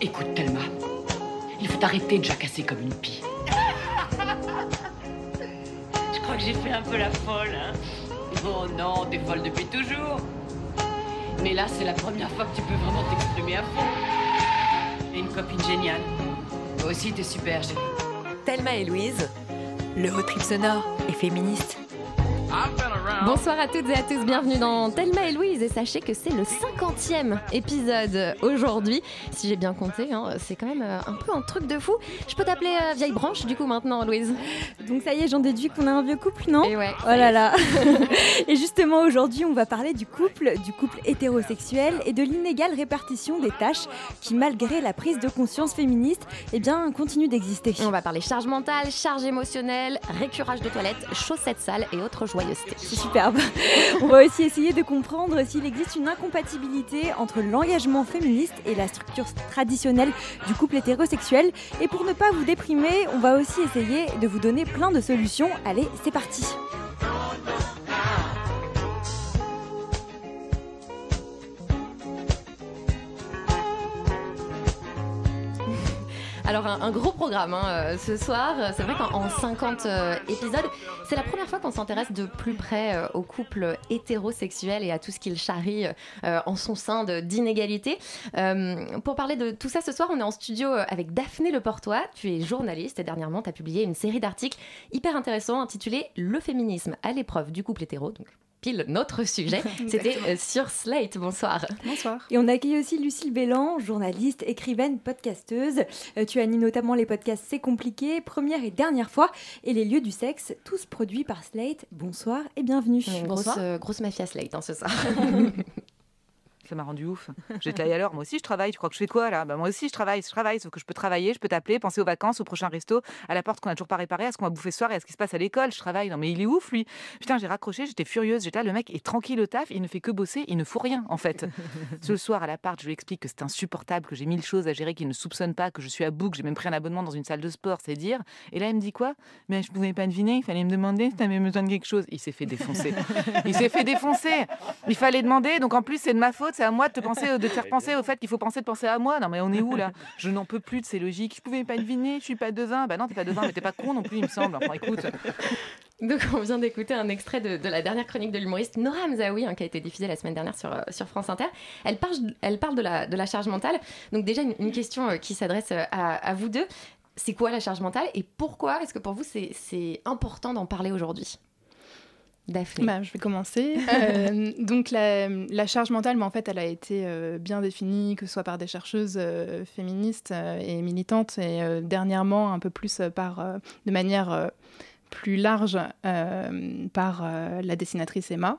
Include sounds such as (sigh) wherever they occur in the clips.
Écoute, Thelma, il faut arrêter de jacasser comme une pie. (laughs) Je crois que j'ai fait un peu la folle, hein. Oh non, t'es folle depuis toujours. Mais là, c'est la première fois que tu peux vraiment t'exprimer à fond. Et une copine géniale. Toi aussi, t'es super, chérie. Thelma et Louise, le road trip sonore et féministe. Bonsoir à toutes et à tous, bienvenue dans Thelma et Louise et sachez que c'est le 50e épisode aujourd'hui. Si j'ai bien compté, hein, c'est quand même euh, un peu un truc de fou. Je peux t'appeler euh, vieille branche du coup maintenant Louise Donc ça y est, j'en déduis qu'on a un vieux couple, non? Et ouais. Oh là là (laughs) Et justement aujourd'hui on va parler du couple, du couple hétérosexuel et de l'inégale répartition des tâches qui malgré la prise de conscience féministe, eh bien continue d'exister. On va parler charge mentale, charge émotionnelle, récurage de toilettes, chaussettes sales et autres joyeusetés. Superbe. (laughs) On va aussi essayer de comprendre s'il existe une incompatibilité entre l'engagement féministe et la structure traditionnelle du couple hétérosexuel. Et pour ne pas vous déprimer, on va aussi essayer de vous donner plein de solutions. Allez, c'est parti. Alors un, gros programme hein, euh, ce soir. C'est vrai qu'en 50 euh, épisodes, c'est la première fois qu'on s'intéresse de plus près euh, au couple hétérosexuel et à tout ce qu'il charrie euh, en son sein d'inégalité. Pour parler de tout ça ce soir, on est en studio avec Daphné Leportois. Tu es journaliste et dernièrement tu as publié une série d'articles hyper intéressants intitulés Le féminisme à l'épreuve du couple hétéro. Pile notre sujet. (laughs) C'était euh, sur Slate. Bonsoir. Bonsoir. Et on accueille aussi Lucille Bélan, journaliste, écrivaine, podcasteuse. Euh, tu animes notamment les podcasts C'est compliqué, première et dernière fois, et les lieux du sexe, tous produits par Slate. Bonsoir et bienvenue. Grosse, euh, grosse mafia Slate hein, ce soir. (laughs) Ça m'a rendu ouf. J'étais là, et alors, moi aussi je travaille. Tu crois que je fais quoi là? Bah, Moi aussi je travaille, je travaille, sauf que je peux travailler, je peux t'appeler, penser aux vacances, au prochain resto, à la porte qu'on a toujours pas réparée, à ce qu'on va bouffer ce soir et à ce qui se passe à l'école. Je travaille. Non mais il est ouf lui. Putain, j'ai raccroché, j'étais furieuse. J'étais là, le mec est tranquille au taf, il ne fait que bosser, il ne fout rien en fait. (laughs) Ce soir à l'appart, je lui explique que c'est insupportable, que j'ai mille choses à gérer, qu'il ne soupçonne pas, que je suis à bout, que j'ai même pris un abonnement dans une salle de sport, c'est dire. Et là, il me dit quoi? Mais je pouvais pas deviner, il fallait me demander si t'avais besoin de quelque chose. Il s'est fait défoncer. (laughs) il s'est fait défoncer. Il fallait demander, donc en plus c'est de ma faute, c'est à moi de te penser, de te faire (laughs) penser au fait qu'il faut penser de penser à moi. Non mais on est où là? Je n'en peux plus de ces logiques. Je pouvais pas deviner, je suis pas devin. Bah non, t'es pas devin, mais t'es pas con non plus, il me semble. Enfin écoute. (laughs) Donc on vient d'écouter un extrait de, de la dernière chronique de l'humoriste Nora Hamzaoui hein, qui a été diffusée la semaine dernière sur, euh, sur France Inter. Elle parle, elle parle de, la, de la charge mentale. Donc déjà une, une question euh, qui s'adresse euh, à, à vous deux. C'est quoi la charge mentale et pourquoi est-ce que pour vous c'est important d'en parler aujourd'hui? Daphné. Bah, je vais commencer. (laughs) Euh, donc la, la charge mentale, mais en fait, elle a été euh, bien définie, que ce soit par des chercheuses euh, féministes et militantes, et dernièrement un peu plus par, de manière plus large euh, par euh, la dessinatrice Emma.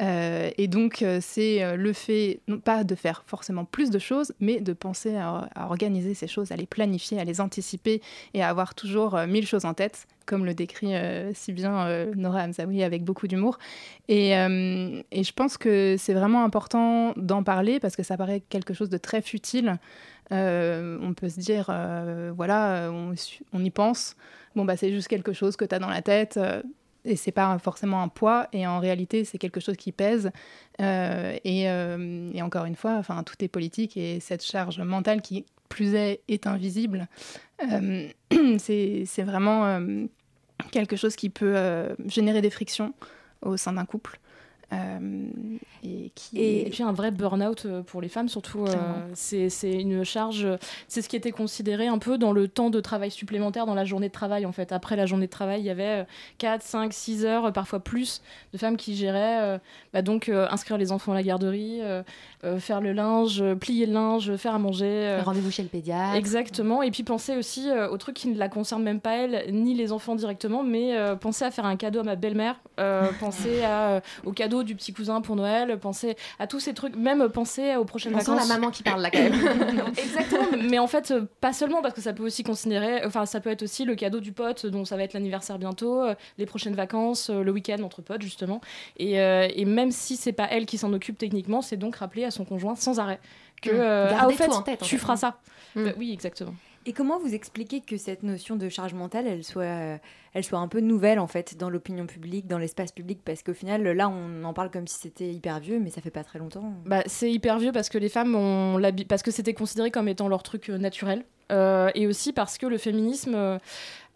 Euh, et donc c'est le fait, non pas de faire forcément plus de choses, mais de penser à, organiser ces choses, à les planifier, à les anticiper et à avoir toujours mille choses en tête comme le décrit si bien Nora Hamzaoui avec beaucoup d'humour. Et je pense que c'est vraiment important d'en parler parce que ça paraît quelque chose de très futile. Euh, on peut se dire, euh, voilà, on, y pense. Bon, bah, c'est juste quelque chose que tu as dans la tête. euh, et c'est pas forcément un poids, et en réalité, c'est quelque chose qui pèse. Euh, et, et encore une fois, enfin, tout est politique, et cette charge mentale qui, plus est, est invisible, (clears throat) c'est vraiment quelque chose qui peut générer des frictions au sein d'un couple. Euh, et qui Et, puis un vrai burn-out euh, pour les femmes, surtout. euh, c'est une charge. C'est ce qui était considéré un peu dans le temps de travail supplémentaire dans la journée de travail, en fait. Après la journée de travail, il y avait euh, 4, 5, 6 heures, parfois plus, de femmes qui géraient. euh, bah donc, inscrire les enfants à la garderie, faire le linge, plier le linge, faire à manger. Rendez-vous chez le pédiatre. Exactement, et puis penser aussi euh, au truc qui ne la concerne même pas elle, ni les enfants directement, mais penser à faire un cadeau à ma belle-mère, penser à, au cadeau du petit cousin pour Noël, penser à tous ces trucs, même penser aux prochaines On sent vacances. la maman qui parle là quand même. (laughs) Exactement, mais en fait, euh, pas seulement, parce que ça peut aussi considérer, enfin, ça peut être aussi le cadeau du pote, dont ça va être l'anniversaire bientôt, euh, les prochaines vacances, euh, le week-end entre potes, justement. Et, euh, et même si c'est pas elle qui s'en occupe techniquement, c'est donc rappeler à son conjoint sans arrêt que, Mm. euh, Garder ah, au fait, en tête, en tu fait. feras ça. Mm. Euh, oui, exactement. Et comment vous expliquez que cette notion de charge mentale, elle soit, elle soit un peu nouvelle en fait dans l'opinion publique, dans l'espace public? Parce qu'au final, là, on en parle comme si c'était hyper vieux, mais ça fait pas très longtemps. Bah, c'est hyper vieux parce que les femmes ont parce que c'était considéré comme étant leur truc euh, naturel. Euh, et aussi parce que le féminisme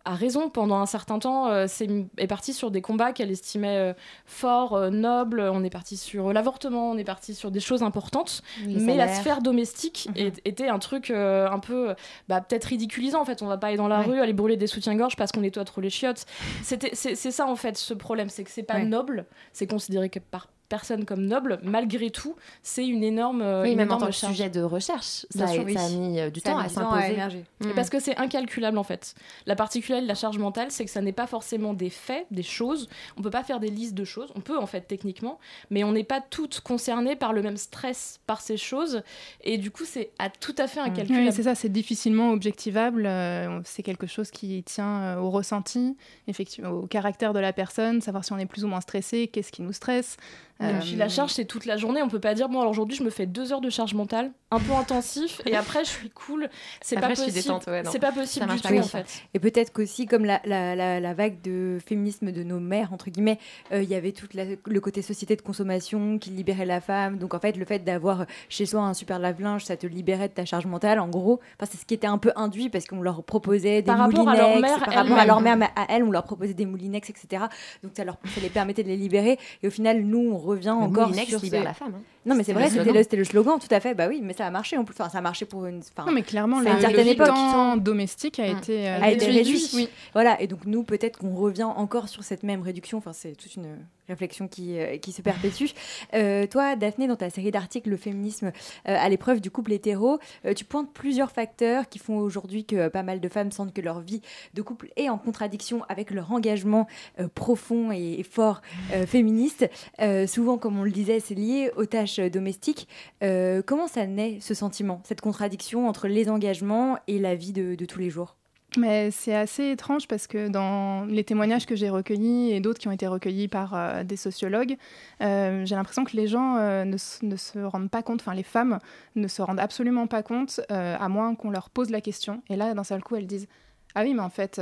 euh, a raison. Pendant un certain temps, euh, c'est, est parti sur des combats qu'elle estimait euh, forts, euh, nobles. On est parti sur l'avortement, on est parti sur des choses importantes. mais la sphère domestique Mhm. était un truc un peu, bah, peut-être ridiculisant. En fait, on va pas aller dans la Ouais. rue, aller brûler des soutiens-gorge parce qu'on nettoie trop les chiottes. C'était, c'est, c'est ça en fait ce problème, c'est que c'est pas Ouais. noble. C'est considéré que par personne comme noble. Malgré tout, c'est une énorme, Oui, une même en tant que sujet de recherche, ça, a, sûr, oui. ça a mis euh, du Ça temps mis à s'imposer. Mm. Parce que c'est incalculable en fait. La particularité de la charge mentale, c'est que ça n'est pas forcément des faits, des choses. On peut pas faire des listes de choses. On peut en fait techniquement, mais on n'est pas toutes concernées par le même stress par ces choses. Et du coup, c'est à tout à fait incalculable. Oui, c'est ça, c'est difficilement objectivable. euh, c'est quelque chose qui tient euh, au ressenti, effectivement, au caractère de la personne, savoir si on est plus ou moins stressé, qu'est-ce qui nous stresse. Et Euh, puis la charge, c'est toute la journée. On peut pas dire, bon, alors aujourd'hui, je me fais deux heures de charge mentale, un peu intensif, et (laughs) après, je suis cool. C'est pas Après, je suis possible. détente, ouais, c'est pas possible du pas tout, en fait. Et peut-être qu'aussi, comme la, la, la, la vague de féminisme de nos mères, entre guillemets, euh, il y avait tout le côté société de consommation qui libérait la femme. Donc en fait, le fait d'avoir chez soi un super lave-linge, ça te libérait de ta charge mentale, en gros. Enfin, c'est ce qui était un peu induit parce qu'on leur proposait des Par rapport à moulinex. leur mère par rapport à leur mère, mais à elles, on leur proposait des moulinex, etc. Donc ça, leur, ça les permettait de les libérer. Et au final, nous, on revient encore Moulinex sur libère ce- la femme. hein. Non, mais c'est vrai, c'était slogan. le, slogan, tout à fait. Bah oui, mais ça a marché en plus. Enfin, ça a marché pour une. enfin, Non, mais clairement, c'est le, le temps domestique a Mm. été, euh, a été réduit. Oui. Voilà, et donc nous, peut-être qu'on revient encore sur cette même réduction. Enfin, c'est toute une réflexion qui, euh, qui se perpétue. Euh, toi, Daphné, dans ta série d'articles, Le féminisme euh, à l'épreuve du couple hétéro, euh, tu pointes plusieurs facteurs qui font aujourd'hui que pas mal de femmes sentent que leur vie de couple est en contradiction avec leur engagement euh, profond et, et fort euh, féministe. Euh, souvent, comme on le disait, c'est lié aux tâches euh, domestiques. Euh, comment ça naît, ce sentiment, cette contradiction entre les engagements et la vie de, tous les jours? Mais c'est assez étrange parce que dans les témoignages que j'ai recueillis et d'autres qui ont été recueillis par euh, des sociologues, euh, j'ai l'impression que les gens euh, ne, ne se rendent pas compte, enfin les femmes ne se rendent absolument pas compte, à moins qu'on leur pose la question. Et là, d'un seul coup, elles disent Ah oui, mais en fait,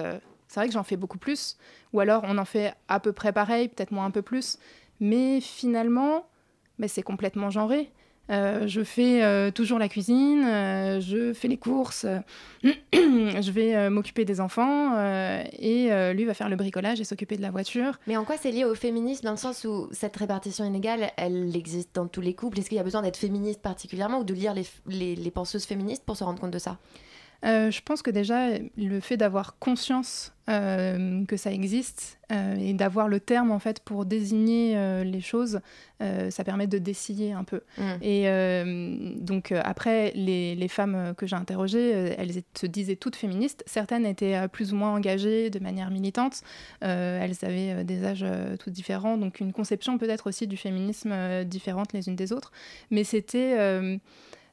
c'est vrai que j'en fais beaucoup plus. Ou alors, on en fait à peu près pareil, peut-être moins un peu plus. Mais finalement, mais c'est complètement genré. Euh, je fais euh, toujours la cuisine, euh, je fais les courses, (clears throat) je vais m'occuper des enfants et lui va faire le bricolage et s'occuper de la voiture. Mais en quoi c'est lié au féminisme dans le sens où cette répartition inégale, elle existe dans tous les couples? Est-ce qu'il y a besoin d'être féministe particulièrement ou de lire les penseuses féministes pour se rendre compte de ça? Euh, je pense que déjà, le fait d'avoir conscience euh, que ça existe euh, et d'avoir le terme en fait pour désigner les choses, ça permet de dessiller un peu. Mm. Et donc après, les, les femmes que j'ai interrogées, elles se disaient toutes féministes. Certaines étaient plus ou moins engagées de manière militante. Elles avaient des âges euh, tout différents, donc une conception peut-être aussi du féminisme différente les unes des autres. Mais c'était...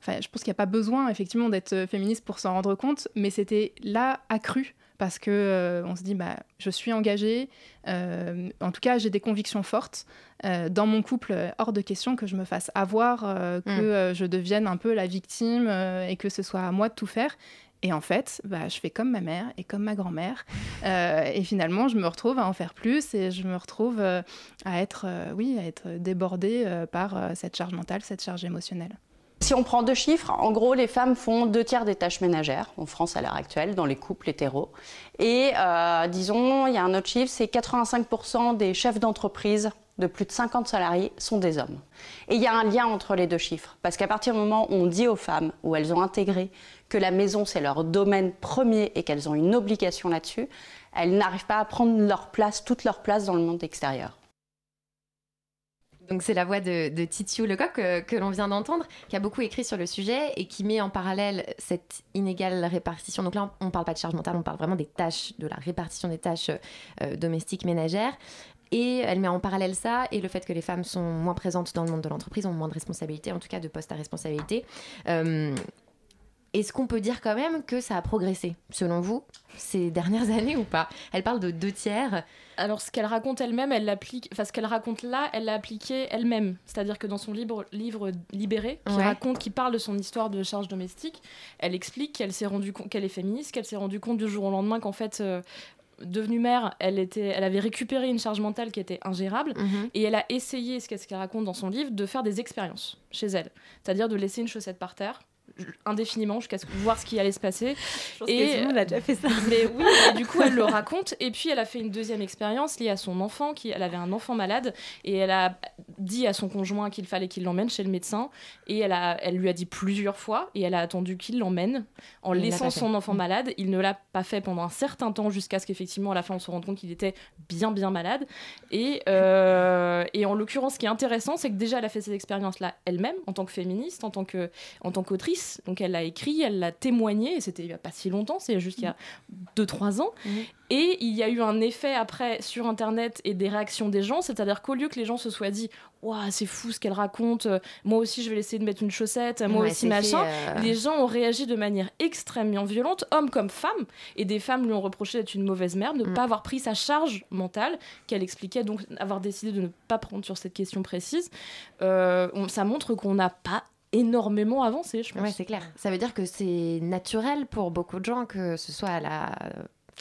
Enfin, je pense qu'il n'y a pas besoin effectivement d'être euh, féministe pour s'en rendre compte, mais c'était là accru parce que euh, on se dit bah je suis engagée, euh, en tout cas j'ai des convictions fortes Euh, dans mon couple hors de question que je me fasse avoir, que Mm. euh, je devienne un peu la victime et que ce soit à moi de tout faire. Et en fait, bah, je fais comme ma mère et comme ma grand-mère. Et finalement, je me retrouve à en faire plus et je me retrouve à être, oui, à être débordée par cette charge mentale, cette charge émotionnelle. Si on prend deux chiffres, en gros, les femmes font deux tiers des tâches ménagères en France à l'heure actuelle, dans les couples hétéros. Et euh, disons, il y a un autre chiffre, c'est 85% des chefs d'entreprise de plus de 50 salariés sont des hommes. Et il y a un lien entre les deux chiffres, parce qu'à partir du moment où on dit aux femmes, où elles ont intégré que la maison c'est leur domaine premier et qu'elles ont une obligation là-dessus, elles n'arrivent pas à prendre leur place, toute leur place dans le monde extérieur. Donc c'est la voix de, Titiou Lecoq que, que l'on vient d'entendre, qui a beaucoup écrit sur le sujet et qui met en parallèle cette inégale répartition. Donc là, on ne parle pas de charge mentale, on parle vraiment des tâches, de la répartition des tâches euh, domestiques, ménagères. Et elle met en parallèle ça et le fait que les femmes sont moins présentes dans le monde de l'entreprise, ont moins de responsabilités, en tout cas de postes à responsabilité. Euh, Est-ce qu'on peut dire quand même que ça a progressé, selon vous, ces dernières (laughs) années ou pas? Elle parle de deux tiers. Alors, ce qu'elle raconte elle-même, elle l'applique. Enfin, ce qu'elle raconte là, elle l'a appliqué elle-même. C'est-à-dire que dans son livre, livre Libéré, qui Ouais. raconte, qui parle de son histoire de charge domestique, elle explique qu'elle s'est rendue compte qu'elle est féministe, qu'elle s'est rendue compte du jour au lendemain qu'en fait, euh, devenue mère, elle était, elle avait récupéré une charge mentale qui était ingérable. Mhm. Et elle a essayé, ce qu'elle raconte dans son livre, de faire des expériences chez elle. C'est-à-dire de laisser une chaussette par terre, indéfiniment, jusqu'à ce- voir ce qui allait se passer. Je pense Et- que tout le monde a déjà fait ça. Mais oui, (laughs) et du coup, elle le raconte. Et puis, elle a fait une deuxième expérience liée à son enfant. Qui, elle avait un enfant malade. Et elle a dit à son conjoint qu'il fallait qu'il l'emmène chez le médecin. Et elle, a, elle lui a dit plusieurs fois. Et elle a attendu qu'il l'emmène en Il laissant son enfant malade. Il ne l'a pas fait pendant un certain temps jusqu'à ce qu'effectivement, à la fin, on se rende compte qu'il était bien, bien malade. Et, euh, et en l'occurrence, ce qui est intéressant, c'est que déjà, elle a fait cette expérience-là elle-même, en tant que féministe, en tant que Donc elle l'a écrit, elle l'a témoigné, et c'était il n'y a pas si longtemps, c'est juste il y a 2-3 ans. Mhm. Et il y a eu un effet après sur Internet et des réactions des gens, c'est-à-dire qu'au lieu que les gens se soient dit Waouh, c'est fou ce qu'elle raconte, euh, moi aussi je vais essayer de mettre une chaussette, moi Ouais, aussi machin. fait, euh, Les gens ont réagi de manière extrêmement violente, hommes comme femmes, et des femmes lui ont reproché d'être une mauvaise mère, de ne Mm. pas avoir pris sa charge mentale, qu'elle expliquait donc avoir décidé de ne pas prendre sur cette question précise. Euh, on- ça montre qu'on n'a pas énormément avancé, je pense. Ouais, c'est clair. Ça veut dire que c'est naturel pour beaucoup de gens que ce soit à la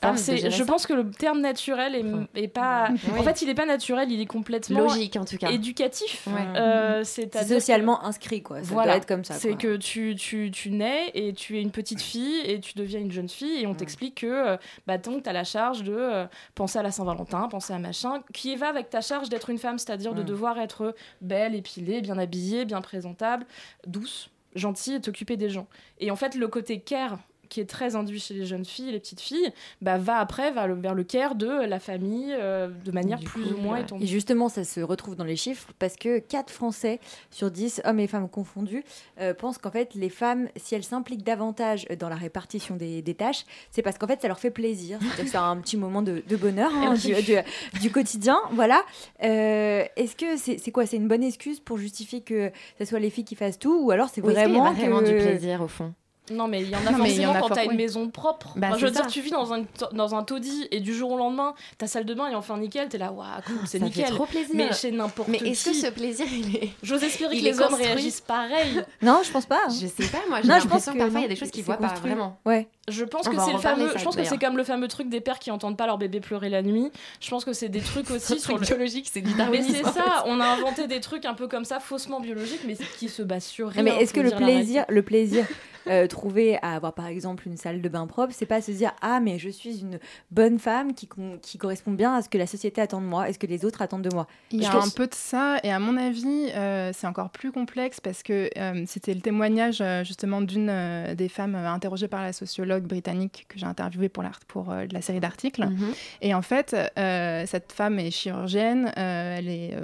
Alors c'est- je ça. pense que le terme naturel est, pas. oui. En fait, il est pas naturel, il est complètement logique en tout cas. éducatif. Ouais. Euh, C'est C'est-à-dire socialement inscrit, quoi. Ça Voilà. doit être comme ça. C'est que tu, tu, tu nais et tu es une petite fille et tu deviens une jeune fille et on t'explique que euh, bah, donc tu as la charge de euh, penser à la Saint-Valentin, penser à machin, qui va avec ta charge d'être une femme, c'est-à-dire de Mm. devoir être belle, épilée, bien habillée, bien présentable, douce, gentille et t'occuper des gens. Et en fait, le côté care qui est très induit chez les jeunes filles, les petites filles, bah, va après va le- vers le care de la famille euh, de manière Du plus ou moins ouais. étendue. Et justement, ça se retrouve dans les chiffres parce que 4 Français sur 10, hommes et femmes confondus, euh, pensent qu'en fait, les femmes, si elles s'impliquent davantage dans la répartition des, des tâches, c'est parce qu'en fait, ça leur fait plaisir. C'est-à-dire que c'est un petit moment de, de bonheur hein, du, du- du quotidien. Voilà. Euh, Est-ce que c'est c'est quoi? C'est une bonne excuse pour justifier que ce soit les filles qui fassent tout Ou alors c'est Ou est-ce qu'il y a vraiment, vraiment que... du plaisir au fond? Non, mais il y en a Non, y forcément en a quand t'as une maison propre. Bah, Enfin, je veux dire, tu vis dans un, dans un taudis et du jour au lendemain, ta salle de bain est enfin nickel, t'es là, waouh, cool, c'est Ça nickel. fait trop plaisir. Mais chez n'importe Mais est-ce que ce plaisir, il est... J'ose espérer il que les hommes construit réagissent pareil. Non, je pense pas. hein. Je sais pas, moi j'ai Non, je pense l'impression que parfois il y a des choses qu'ils voient pas vraiment. Ouais. Je pense On que c'est le fameux. ça, Je pense que c'est comme le fameux truc des pères qui entendent pas leur bébé pleurer la nuit. Je pense que c'est des trucs (laughs) aussi sur le. biologique, c'est Mais c'est ça, on a inventé des trucs un peu comme ça, faussement biologiques, mais qui se basent sur rien. Mais est-ce que le plaisir, le plaisir euh, trouvé à avoir par exemple une salle de bain propre, c'est pas se dire ah mais je suis une bonne femme qui, qui correspond bien à ce que la société attend de moi et ce que les autres attendent de moi? Il y a un peu de ça, et à mon avis, euh, c'est encore plus complexe parce que euh, c'était le témoignage justement d'une euh, des femmes euh, interrogées par la sociologue britannique que j'ai interviewée pour, pour euh, la série d'articles. Mhm. Et en fait, euh, cette femme est chirurgienne, euh, elle, est,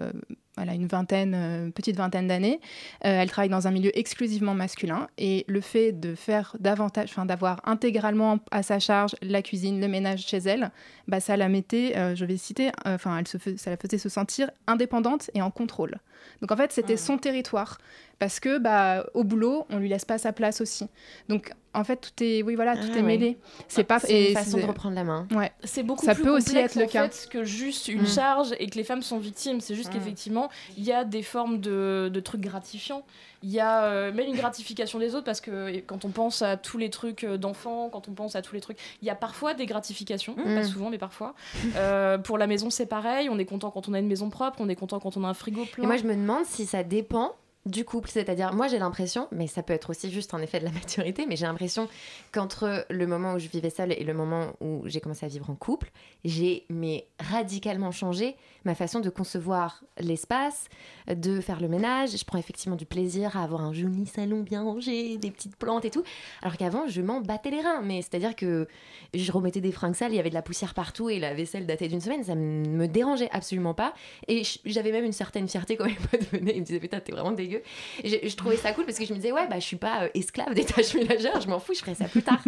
elle a une vingtaine, euh, petite vingtaine d'années, Euh, elle travaille dans un milieu exclusivement masculin, et le fait de faire davantage, enfin d'avoir intégralement à sa charge la cuisine, le ménage chez elle, bah ça la mettait, euh, je vais citer, enfin elle se ça la faisait se sentir indépendante et en contrôle. Donc en fait, c'était son territoire parce que bah au boulot, on lui laisse pas sa place aussi. Donc en fait, tout est oui voilà, tout Ah est ouais. mêlé. C'est pas C'est et une façon c'est- de reprendre la main. Ouais. C'est beaucoup Ça plus peut aussi complexe, être le en cas. fait, que juste une Mm. charge et que les femmes sont victimes. C'est juste Mm. qu'effectivement, il y a des formes de, de trucs gratifiants. Il y a euh, même une gratification des autres parce que quand on pense à tous les trucs euh, d'enfants, quand on pense à tous les trucs, il y a parfois des gratifications, Mm. pas souvent, mais parfois. (laughs) Euh, pour la maison, c'est pareil. On est content quand on a une maison propre, on est content quand on a un frigo plein. Et moi, je me demande si ça dépend du couple. C'est-à-dire, moi, j'ai l'impression, mais ça peut être aussi juste un effet de la (laughs) maturité, mais j'ai l'impression qu'entre le moment où je vivais seule et le moment où j'ai commencé à vivre en couple, j'ai mais radicalement changé ma façon de concevoir l'espace, de faire le ménage. Je prends effectivement du plaisir à avoir un joli salon bien rangé, des petites plantes et tout. Alors qu'avant, je m'en battais les reins. Mais c'est-à-dire que je remettais des fringues sales, il y avait de la poussière partout et la vaisselle datée d'une semaine, ça m- me dérangeait absolument pas. Et j'avais même une certaine fierté quand mes potes venaient, ils me disaient putain t'es vraiment dégueu. Et je, je trouvais ça cool parce que je me disais ouais bah je suis pas euh, esclave des tâches ménagères, je m'en fous, je ferai ça plus tard.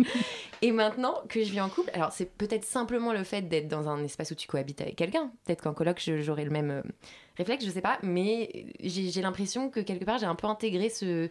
et maintenant que je vis en couple, alors c'est peut-être simplement le fait d'être dans un espace où tu cohabites avec quelqu'un. Peut-être qu'en coloc j'aurais le même euh, réflexe, je sais pas, mais j'ai l'impression que quelque part j'ai un peu intégré ce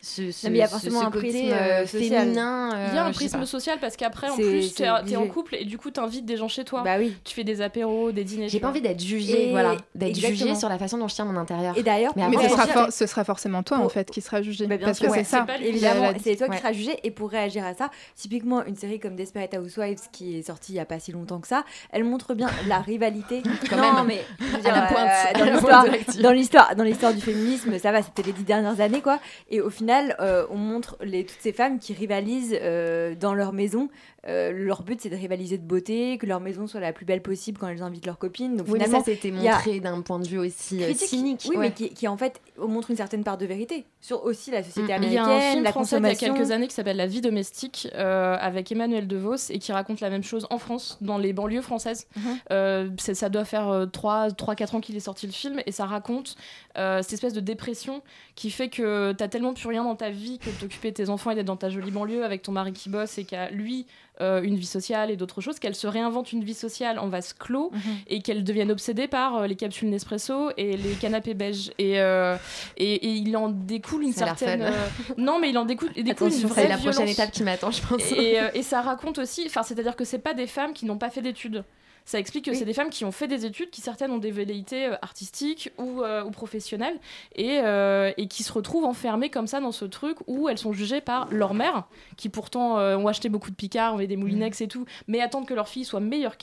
ce, ce, Non, mais il y a forcément ce un côté prisme, euh, euh, social. féminin. euh, Il y a un sais prisme social parce qu'après, en plus, t'es t'es en couple et du coup, t'invites des gens chez toi. Bah oui. Tu fais des apéros, des dîners. J'ai pas envie d'être jugée, Et- voilà, d'être jugée sur la façon dont je tiens mon intérieur. Et d'ailleurs, Mais Mais ce sera, pense for- que- ce sera forcément toi, en fait, qui sera jugé. Bah, parce sûr, que ouais. c'est ça. Évidemment, c'est toi qui seras jugé et pour réagir à ça, typiquement une série comme Desperate Housewives qui est sortie il y a pas si longtemps que ça, elle montre bien (laughs) la rivalité. Quand non, même. mais euh, dans l'histoire, dans l'histoire, dans l'histoire du féminisme, ça va, c'était les dix dernières années quoi. Et au final, euh, on montre les, toutes ces femmes qui rivalisent euh, dans leur maison. Euh, leur but, c'est de rivaliser de beauté, que leur maison soit la plus belle possible quand elles invitent leurs copines. Donc Oui, mais finalement, ça c'était a- montré d'un point de vue aussi euh, critique, cynique. oui, ouais. mais qui, qui, en fait montre une certaine part de vérité sur aussi la société Mm, mm. Il y a américaine, un film la français il y a quelques années qui s'appelle La vie domestique euh, avec Emmanuel DeVos et qui raconte la même chose en France, dans les banlieues françaises. Mhm. Euh, ça doit faire 3-4 ans qu'il est sorti le film et ça raconte euh, cette espèce de dépression qui fait que t'as tellement plus rien dans ta vie que de t'occuper de tes enfants et d'être dans ta jolie banlieue avec ton mari qui bosse et qui a lui euh, une vie sociale et d'autres choses, qu'elle se réinvente une vie sociale en vase clos Mhm. et qu'elle devienne obsédée par euh, les capsules Nespresso et les canapés beige. Et, euh, et, et il en découle une Ça certaine. non, mais il en découle, il découle une vraie c'est la prochaine étape qui m'attend, je pense. Et, (laughs) et ça raconte aussi, enfin, c'est-à-dire que c'est pas des femmes qui n'ont pas fait d'études. Ça explique que Oui. c'est des femmes qui ont fait des études, qui certaines ont des velléités euh, artistiques ou, euh, ou professionnelles, et, euh, et qui se retrouvent enfermées comme ça dans ce truc où elles sont jugées par leur mère, qui pourtant euh, ont acheté beaucoup de Picard, ont des moulinex et tout, mais attendent que leur fille soit meilleure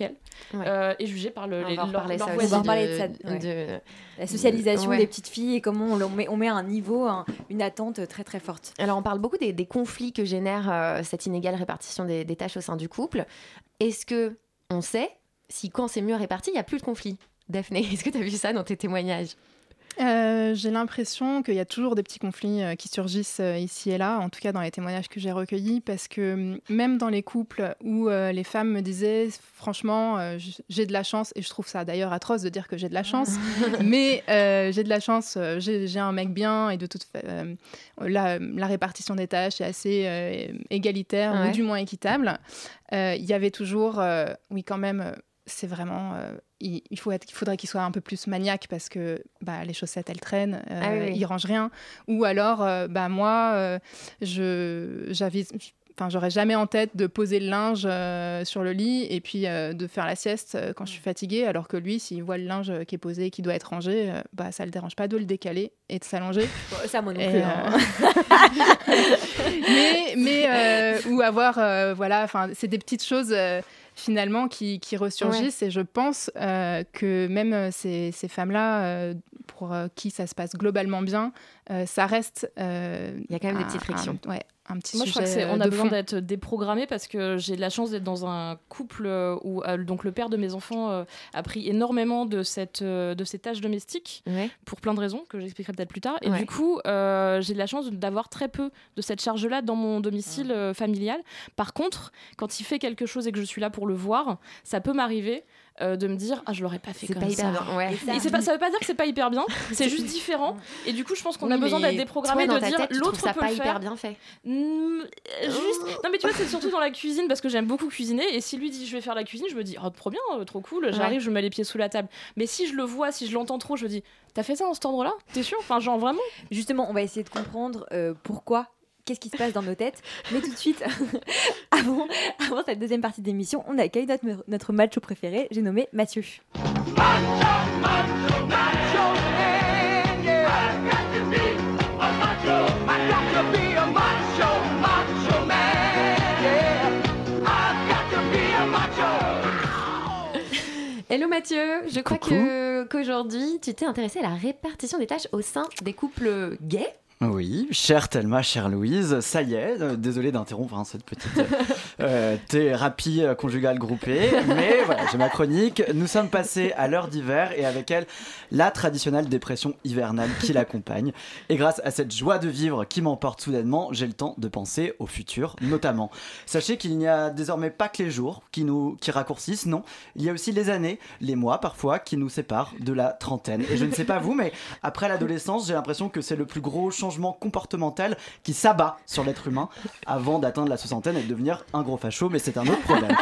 Ouais. euh, et jugées par le, les, leur, leur ça voisine. On va reparler de- de ça, ouais. de- La socialisation Ouais. des petites filles et comment on, met, on met à un niveau, un- une attente très très forte. Alors, on parle beaucoup des, des conflits que génère euh, cette inégale répartition des, des tâches au sein du couple. Est-ce que on sait si quand c'est mieux réparti, il n'y a plus de conflits Daphné, (laughs) est-ce que tu as vu ça dans tes témoignages? Euh, J'ai l'impression qu'il y a toujours des petits conflits euh, qui surgissent euh, ici et là, en tout cas dans les témoignages que j'ai recueillis, parce que hum, même dans les couples où les femmes me disaient, franchement, j'ai de la chance, et je trouve ça d'ailleurs atroce de dire que j'ai de la chance, (laughs) mais j'ai de la chance, j'ai un mec bien, et de toute fa- euh, la, la répartition des tâches est assez égalitaire, Ouais. ou du moins équitable. Il y avait toujours, oui quand même, c'est vraiment... euh, il, il faut être, il faudrait qu'il soit un peu plus maniaque parce que bah, les chaussettes elles traînent, euh, Ah oui, il range rien. Ou alors, euh, bah moi, euh, je j'avais, enfin j'aurais jamais en tête de poser le linge sur le lit et puis de faire la sieste quand je suis fatiguée, alors que lui, s'il voit le linge qui est posé, et qui doit être rangé, bah ça le dérange pas de le décaler et de s'allonger. (laughs) ça, moi non plus. hein. (laughs) mais mais ou avoir voilà enfin c'est des petites choses finalement qui, qui ressurgissent et je pense euh, que même euh, ces, ces femmes là pour euh, qui ça se passe globalement bien euh, ça reste euh, Il y a quand même des petites frictions. un- ouais un petit Moi, je crois que c'est, on euh, a besoin d'être déprogrammé parce que j'ai de la chance d'être dans un couple euh, où euh, donc le père de mes enfants euh, a pris énormément de cette euh, de ces tâches domestiques Ouais. pour plein de raisons que j'expliquerai peut-être plus tard. Et Ouais. du coup, euh, j'ai de la chance d'avoir très peu de cette charge-là dans mon domicile euh, familial. Par contre, quand il fait quelque chose et que je suis là pour le voir, ça peut m'arriver euh, de me dire ah je l'aurais pas fait C'est comme pas ça. hyper bien. Ouais. Et c'est pas, ça veut pas dire que c'est pas hyper bien, (laughs) c'est juste différent. Et du coup, je pense qu'on a besoin d'être déprogrammé toi, de dire l'autre ça peut pas le hyper faire. bien fait. Mm, juste non mais tu vois c'est surtout dans la cuisine parce que j'aime beaucoup cuisiner et si lui dit je vais faire la cuisine je me dis oh trop bien euh, trop cool j'arrive je mets les pieds sous la table mais si je le vois si je l'entends trop je me dis t'as fait ça en cet endroit là t'es sûr? Enfin genre vraiment? Justement, on va essayer de comprendre euh, pourquoi. Qu'est-ce qui se passe dans nos têtes Mais tout de suite, (laughs) avant, avant cette deuxième partie d'émission, on accueille notre, notre macho préféré, j'ai nommé Mathieu. Hello Mathieu, je crois Coucou. que qu'aujourd'hui tu t'es intéressé à la répartition des tâches au sein des couples gays. Oui, chère Thelma, chère Louise, ça y est, euh, désolé d'interrompre hein, cette petite (laughs) euh, thérapie euh, conjugale groupée, mais voilà, j'ai ma chronique. Nous sommes passés à l'heure d'hiver et avec elle, la traditionnelle dépression hivernale qui l'accompagne. Et grâce à cette joie de vivre qui m'emporte soudainement, j'ai le temps de penser au futur, notamment. Sachez qu'il n'y a désormais pas que les jours qui nous qui raccourcissent, non, il y a aussi les années, les mois parfois qui nous séparent de la trentaine. Et je ne sais pas vous, mais après l'adolescence, j'ai l'impression que c'est le plus gros changement comportemental qui s'abat sur l'être humain avant d'atteindre la soixantaine et de devenir un gros facho, mais c'est un autre problème.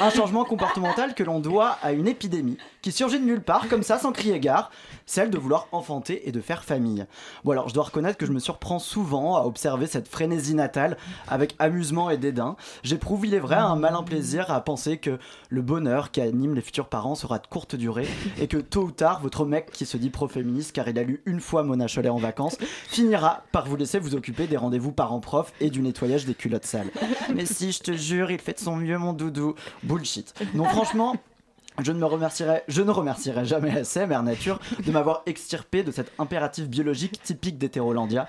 un changement comportemental que l'on doit à une épidémie qui surgit de nulle part, comme ça, sans crier gare, celle de vouloir enfanter et de faire famille. Bon alors, je dois reconnaître que je me surprends souvent à observer cette frénésie natale avec amusement et dédain. J'éprouve, il est vrai, un malin plaisir à penser que le bonheur qui anime les futurs parents sera de courte durée (laughs) et que tôt ou tard, votre mec qui se dit pro-féministe car il a lu une fois Mona Chollet en vacances finira par vous laisser vous occuper des rendez-vous parents-prof et du nettoyage des culottes sales. (laughs) Mais si, je te jure, il fait de son mieux, mon doudou. Bullshit. Non, franchement. Je ne me remercierai, jamais (laughs) assez Mère Nature de m'avoir extirpé de cet impératif biologique typique d'Hétérolandia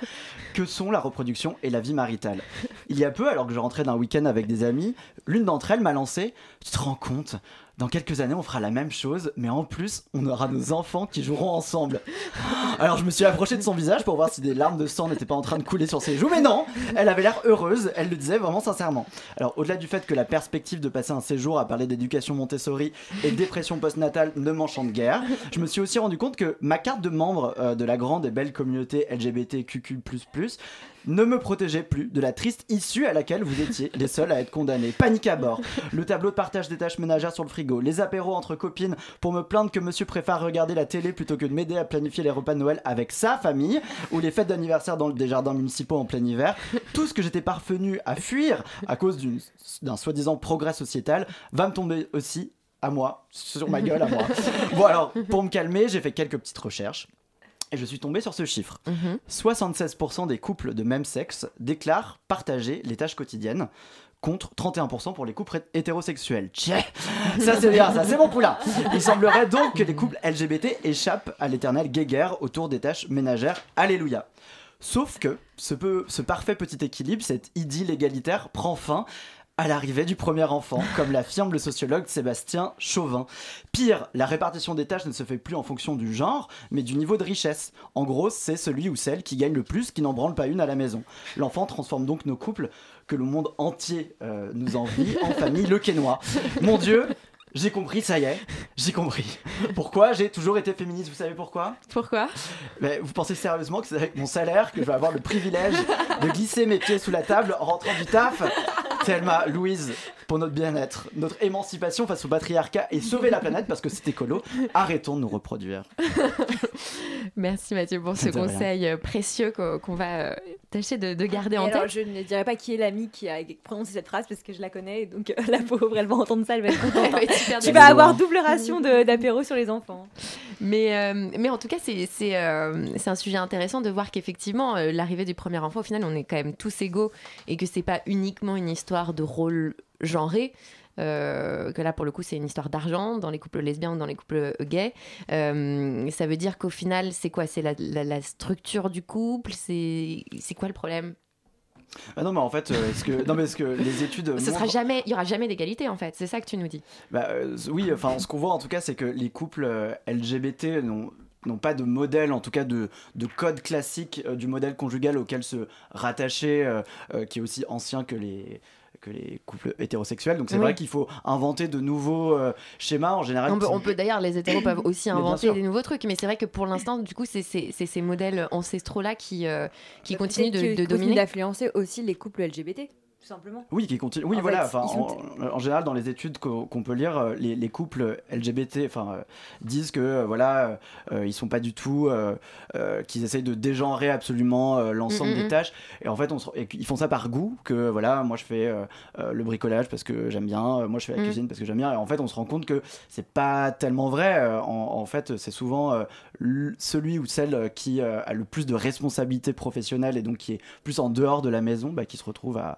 que sont la reproduction et la vie maritale? Il y a peu, alors que je rentrais d'un week-end avec des amis, l'une d'entre elles m'a lancé Tu te rends compte dans quelques années, on fera la même chose, mais en plus, on aura nos enfants qui joueront ensemble. Alors, je me suis approché de son visage pour voir si des larmes de sang n'étaient pas en train de couler sur ses joues, mais non, elle avait l'air heureuse, elle le disait vraiment sincèrement. Alors, au-delà du fait que la perspective de passer un séjour à parler d'éducation Montessori et dépression postnatale ne m'enchante guère, je me suis aussi rendu compte que ma carte de membre euh, de la grande et belle communauté LGBTQQ++ ne me protégeait plus de la triste issue à laquelle vous étiez les seuls à être condamnés. Panique à bord, le tableau de partage des tâches ménagères sur le frigo, les apéros entre copines pour me plaindre que monsieur préfère regarder la télé plutôt que de m'aider à planifier les repas de Noël avec sa famille, ou les fêtes d'anniversaire dans des jardins municipaux en plein hiver. Tout ce que j'étais parvenu à fuir à cause d'un soi-disant progrès sociétal va me tomber aussi à moi, sur ma gueule à moi. Bon alors, pour me calmer, j'ai fait quelques petites recherches. Et je suis tombé sur ce chiffre. 76% des couples de même sexe déclarent partager les tâches quotidiennes contre 31% pour les couples hétérosexuels. Tchè (laughs) ça c'est bien, ça c'est mon poulain. Il semblerait donc que les couples LGBT échappent à l'éternelle guéguerre autour des tâches ménagères. Alléluia. Sauf que ce, peu- ce parfait petit équilibre, cette idylle égalitaire, prend fin à l'arrivée du premier enfant, comme l'affirme le sociologue Sébastien Chauvin. Pire, la répartition des tâches ne se fait plus en fonction du genre, mais du niveau de richesse. En gros, c'est celui ou celle qui gagne le plus qui n'en branle pas une à la maison. L'enfant transforme donc nos couples, que le monde entier euh, nous envie, en famille le quénois. Mon Dieu, j'ai compris, ça y est, j'ai compris. Pourquoi j'ai toujours été féministe, vous savez pourquoi? Pourquoi? Mais vous pensez sérieusement que c'est avec mon salaire que je vais avoir le privilège de glisser mes pieds sous la table en rentrant du taf? Thelma, Louise, pour notre bien-être, notre émancipation face au patriarcat et sauver la planète parce que c'est écolo, arrêtons de nous reproduire. (laughs) Merci Mathieu pour ce rien. conseil euh, précieux qu'on va euh, tâcher de, de garder Et en alors, tête. je ne dirais pas qui est l'ami qui a prononcé cette phrase parce que je la connais, donc euh, la pauvre, elle va entendre ça, elle va être (laughs) contente. Elle va être super tu vas avoir double ration d'apéro sur les enfants. Mais, euh, mais en tout cas, c'est euh, un sujet intéressant de voir qu'effectivement, euh, l'arrivée du premier enfant, au final, on est quand même tous égaux et que c'est pas uniquement une histoire de rôle genré. euh, que là pour le coup c'est une histoire d'argent dans les couples lesbiens ou dans les couples gays. Euh, ça veut dire qu'au final c'est quoi? C'est la, la- la structure du couple? C'est quoi le problème? Ah non mais en fait, euh, est-ce que, non, mais est-ce que les études... ce sera jamais il y aura jamais d'égalité en fait. C'est ça que tu nous dis. Bah, euh, oui, enfin, ce qu'on voit en tout cas, c'est que les couples euh, LGBT n'ont n'ont pas de modèle, en tout cas de, de code classique euh, du modèle conjugal auquel se rattacher, euh, euh, qui est aussi ancien que les que les couples hétérosexuels. Donc c'est Oui. vrai qu'il faut inventer de nouveaux euh, schémas en général. On peut, qui- on peut d'ailleurs, les hétéros peuvent (coughs) aussi inventer des nouveaux trucs, mais c'est vrai que pour l'instant, du coup, c'est c'est- c'est ces modèles ancestraux-là qui, euh, qui Bah, continuent de, peut-être de dominer. d'influencer aussi les couples LGBT, simplement. Oui, qui continue. Oui, En voilà. fait, Enfin, ils sont- en, en général, dans les études qu'on peut lire, euh, les, les couples LGBT, enfin, euh, disent que euh, voilà, euh, ils sont pas du tout, euh, qu'ils essayent de dégenrer absolument l'ensemble Mm, mm, des mm. tâches. Et en fait, on se- et qu'ils font ça par goût. Que voilà, moi je fais le bricolage parce que j'aime bien, moi je fais la Mm. cuisine parce que j'aime bien. Et en fait, on se rend compte que c'est pas tellement vrai. En, en fait, c'est souvent celui ou celle qui a le plus de responsabilités professionnelles et donc qui est plus en dehors de la maison, bah, qui se retrouve à,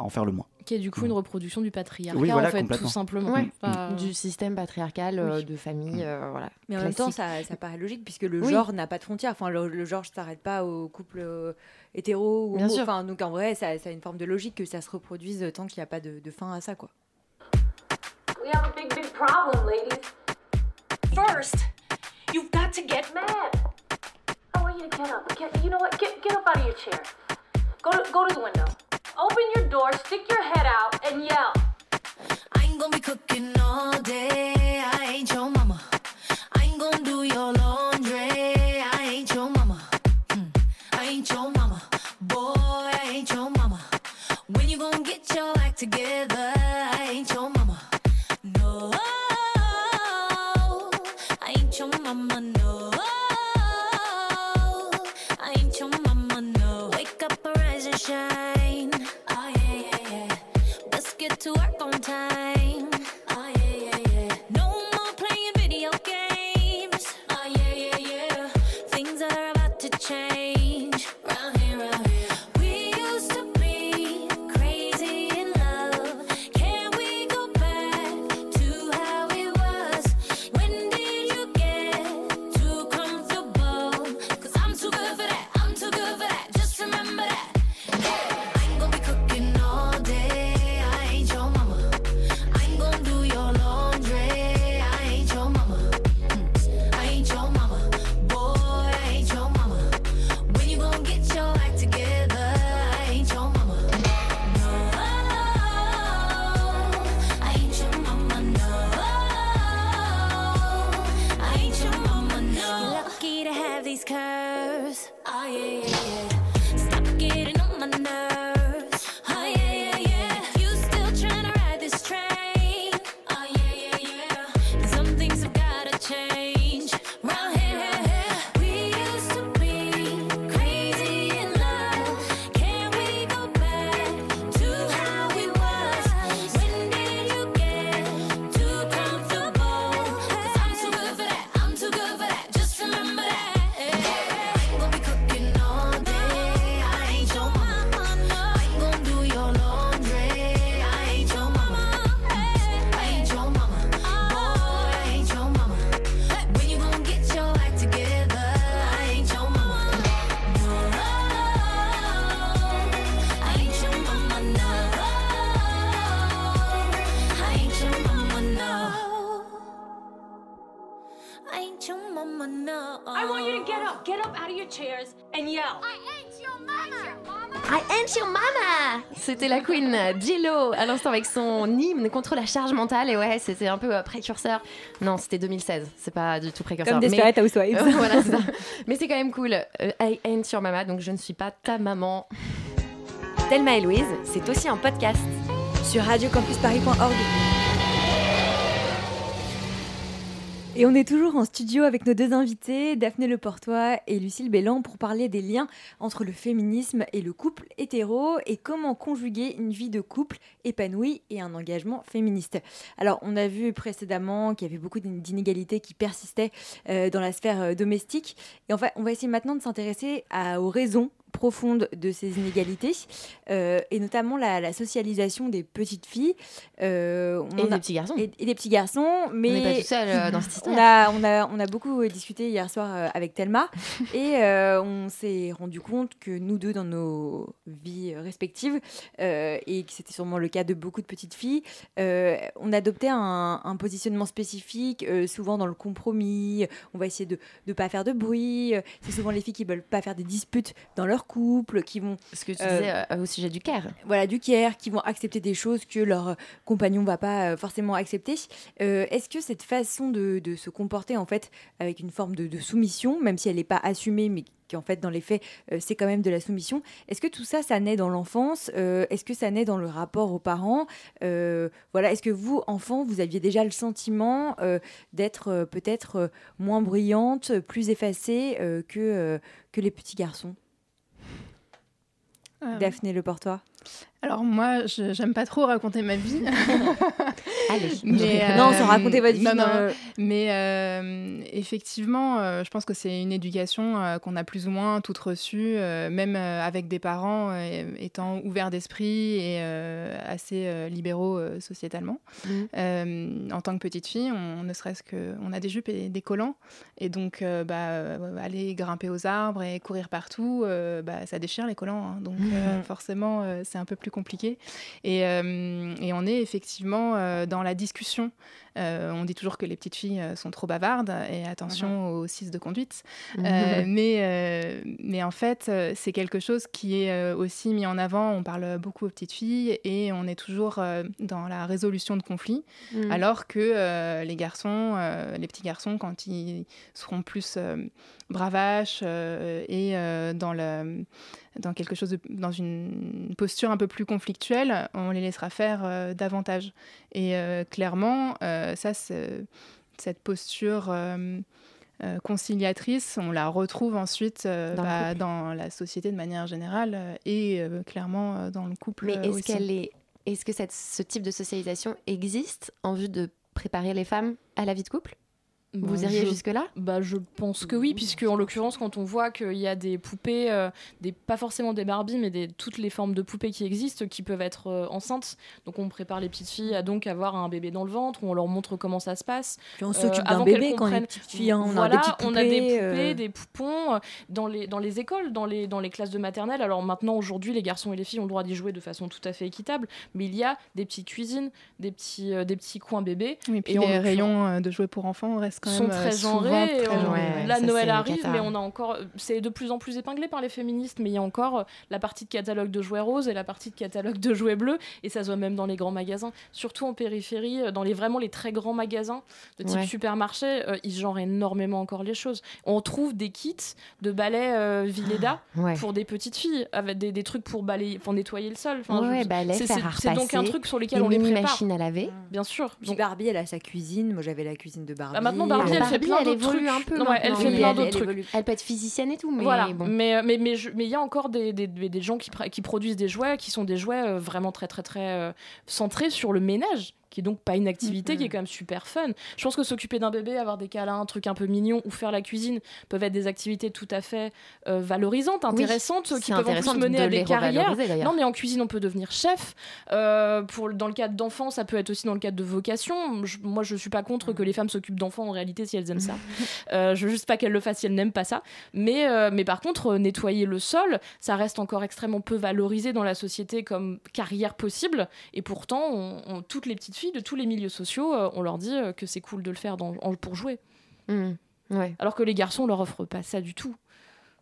à en faire le moins. Qui est du coup une reproduction du patriarcat, Oui, voilà, en fait, tout simplement. Ouais. Enfin, Du système patriarcal, euh, de famille, euh, voilà. Mais en même temps, classique. ça, ça paraît logique puisque le Oui. genre n'a pas de frontières. Enfin, le, le genre ne s'arrête pas aux couples euh, hétéros ou Bien sûr. Enfin, donc en vrai, ça, ça a une forme de logique que ça se reproduise tant qu'il n'y a pas de, de fin à ça, quoi. We have a big, big problem, ladies. First, you've got to get mad. I want you to get up. Get, you know what? Get, get up out of your chair. Go to, go to the window. Open your door, stick your head out, and yell. I ain't gonna be cooking all day. I ain't your mama. I ain't gonna do your laundry. I ain't your mama. Mm. I ain't your mama. Boy, I ain't your mama. When you gonna get your act together? Jello à l'instant avec son hymne contre la charge mentale et ouais c'était un peu euh, précurseur. Non c'était 2016, c'est pas du tout précurseur. Comme Desperate Housewives. Euh, (laughs) voilà, c'est ça. Mais c'est quand même cool. Euh, I ain't your mama donc je ne suis pas ta maman. Thelma et Louise, c'est aussi un podcast sur radiocampusparis.org. Et on est toujours en studio avec nos deux invités, Daphné Leportois et Lucille Bélan, pour parler des liens entre le féminisme et le couple hétéro et comment conjuguer une vie de couple épanouie et un engagement féministe. Alors, on a vu précédemment qu'il y avait beaucoup d'inégalités qui persistaient euh, dans la sphère euh, domestique. Et en fait, on va essayer maintenant de s'intéresser aux raisons profondes de ces inégalités, euh, et notamment la, la socialisation des petites filles. Euh, on Et des a- petits garçons. Et, et des petits garçons, mais... On n'est pas tout seul euh, dans cette (laughs) histoire. On a, on, a, on a beaucoup discuté hier soir avec Thelma (laughs) et on s'est rendu compte que nous deux, dans nos vies respectives, et que c'était sûrement le cas de beaucoup de petites filles, on adoptait un, un positionnement spécifique, souvent dans le compromis. On va essayer de ne pas faire de bruit. C'est souvent les filles qui veulent pas faire des disputes dans leur couple, qui vont. Ce que tu disais euh, au sujet du care. Voilà, du care, qui vont accepter des choses que leur compagnon va pas euh, forcément accepter. Euh, Est-ce que cette façon de, de se comporter en fait avec une forme de, de soumission, même si elle n'est pas assumée, mais qui en fait dans les faits euh, c'est quand même de la soumission, est-ce que tout ça ça naît dans l'enfance Euh, Est-ce que ça naît dans le rapport aux parents Euh, Voilà, est-ce que vous enfant vous aviez déjà le sentiment euh, d'être euh, peut-être euh, moins bruyante, plus effacée euh, que euh, que les petits garçons? Euh, Daphné Le Portois. Alors moi, je j'aime pas trop raconter ma vie. (laughs) Allez. (laughs) mais, euh, Non, sans raconter votre vie, Non, non. non, euh. Mais euh, effectivement, euh, je pense que c'est une éducation qu'on a plus ou moins toute reçue, même avec des parents étant ouverts d'esprit et assez libéraux sociétalement. Euh, en tant que petite fille, on ne serait-ce que, on a des jupes et des collants, et donc bah, aller grimper aux arbres et courir partout, bah, ça déchire les collants. hein. donc (laughs) forcément, c'est un peu plus compliqué. Et, euh, et on est effectivement euh, dans la discussion. Euh, on dit toujours que les petites filles sont trop bavardes et attention aux six de conduite. (laughs) Mais, mais en fait, c'est quelque chose qui est aussi mis en avant. On parle beaucoup aux petites filles et on est toujours dans la résolution de conflits, Mm. alors que les garçons, les petits garçons, quand ils seront plus bravaches et dans, le, dans quelque chose, de- dans une posture un peu plus conflictuelle, on les laissera faire euh, davantage. Et euh, clairement, euh, ça, cette posture conciliatrice, on la retrouve ensuite Dans bah, dans la société de manière générale et clairement dans le couple. Mais est-ce qu'elle est, est-ce que cette- ce type de socialisation existe en vue de préparer les femmes à la vie de couple? Vous Bah, iriez je- jusque-là? Bah, je pense que oui, puisque en l'occurrence, quand on voit qu'il y a des poupées, euh, des, pas forcément des Barbie, mais des, toutes les formes de poupées qui existent, qui peuvent être euh, enceintes. Donc, on prépare les petites filles à donc avoir un bébé dans le ventre, on leur montre comment ça se passe. Puis on s'occupe d'un avant qu'elles bébé quand on est comprennent- petite fille, hein, on a Voilà, des petites on a des poupées, poupées, euh. des poupons euh, dans les, dans les écoles, dans les, dans les classes de maternelle. Alors maintenant, aujourd'hui, les garçons et les filles ont le droit d'y jouer de façon tout à fait équitable, mais il y a des petites cuisines, des petits, euh, des petits coins bébés. Oui, puis Et en les rayons euh, de jouets pour enfants restent quand sont même euh, très genrés. très là, ça, Noël arrive, mais on a encore. C'est de plus en plus épinglé par les féministes, mais il y a encore euh, la partie de catalogue de jouets roses et la partie de catalogue de jouets bleus, et ça se voit même dans les grands magasins, surtout en périphérie, euh, dans les vraiment les très grands magasins de type Ouais. supermarché, euh, ils genrent énormément encore les choses. On trouve des kits de balais euh, Villeda Ouais. pour des petites filles, avec des, des trucs pour balayer, pour nettoyer le sol. Enfin, balais, c'est- donc un truc sur lequel on les prépare. machines à laver. Bien sûr. Puis Barbie, elle a sa cuisine. Moi, j'avais la cuisine de Barbie. Bah, maintenant, Barbie, elle fait plein d'autres trucs. un peu. Non, ouais, elle fait Oui, plein d'autres trucs. Elle peut être physicienne et tout, mais voilà, bon. mais mais mais mais il y a encore des, des, des- gens qui, qui produisent des jouets qui sont des jouets euh, vraiment très très très euh, centrés sur le ménage qui est donc pas une activité qui est quand même super fun. Je pense que s'occuper d'un bébé, avoir des câlins, un truc un peu mignon ou faire la cuisine peuvent être des activités tout à fait euh, valorisantes, intéressantes, qui peuvent en plus mener à des carrières. Non, mais en cuisine, on peut devenir chef. Euh, pour, dans le cadre d'enfants, ça peut être aussi dans le cadre de vocation. Je- moi, je suis pas contre que les femmes s'occupent d'enfants en réalité si elles aiment ça. (laughs) Euh, je veux juste pas qu'elles le fassent si elles n'aiment pas ça. Mais, euh, mais par contre, nettoyer le sol, ça reste encore extrêmement peu valorisé dans la société comme carrière possible. Et pourtant, on- on- toutes les petites filles de tous les milieux sociaux, euh, on leur dit euh, que c'est cool de le faire dans- en- pour jouer. Mmh. Ouais. Alors que les garçons, on leur offre pas ça du tout.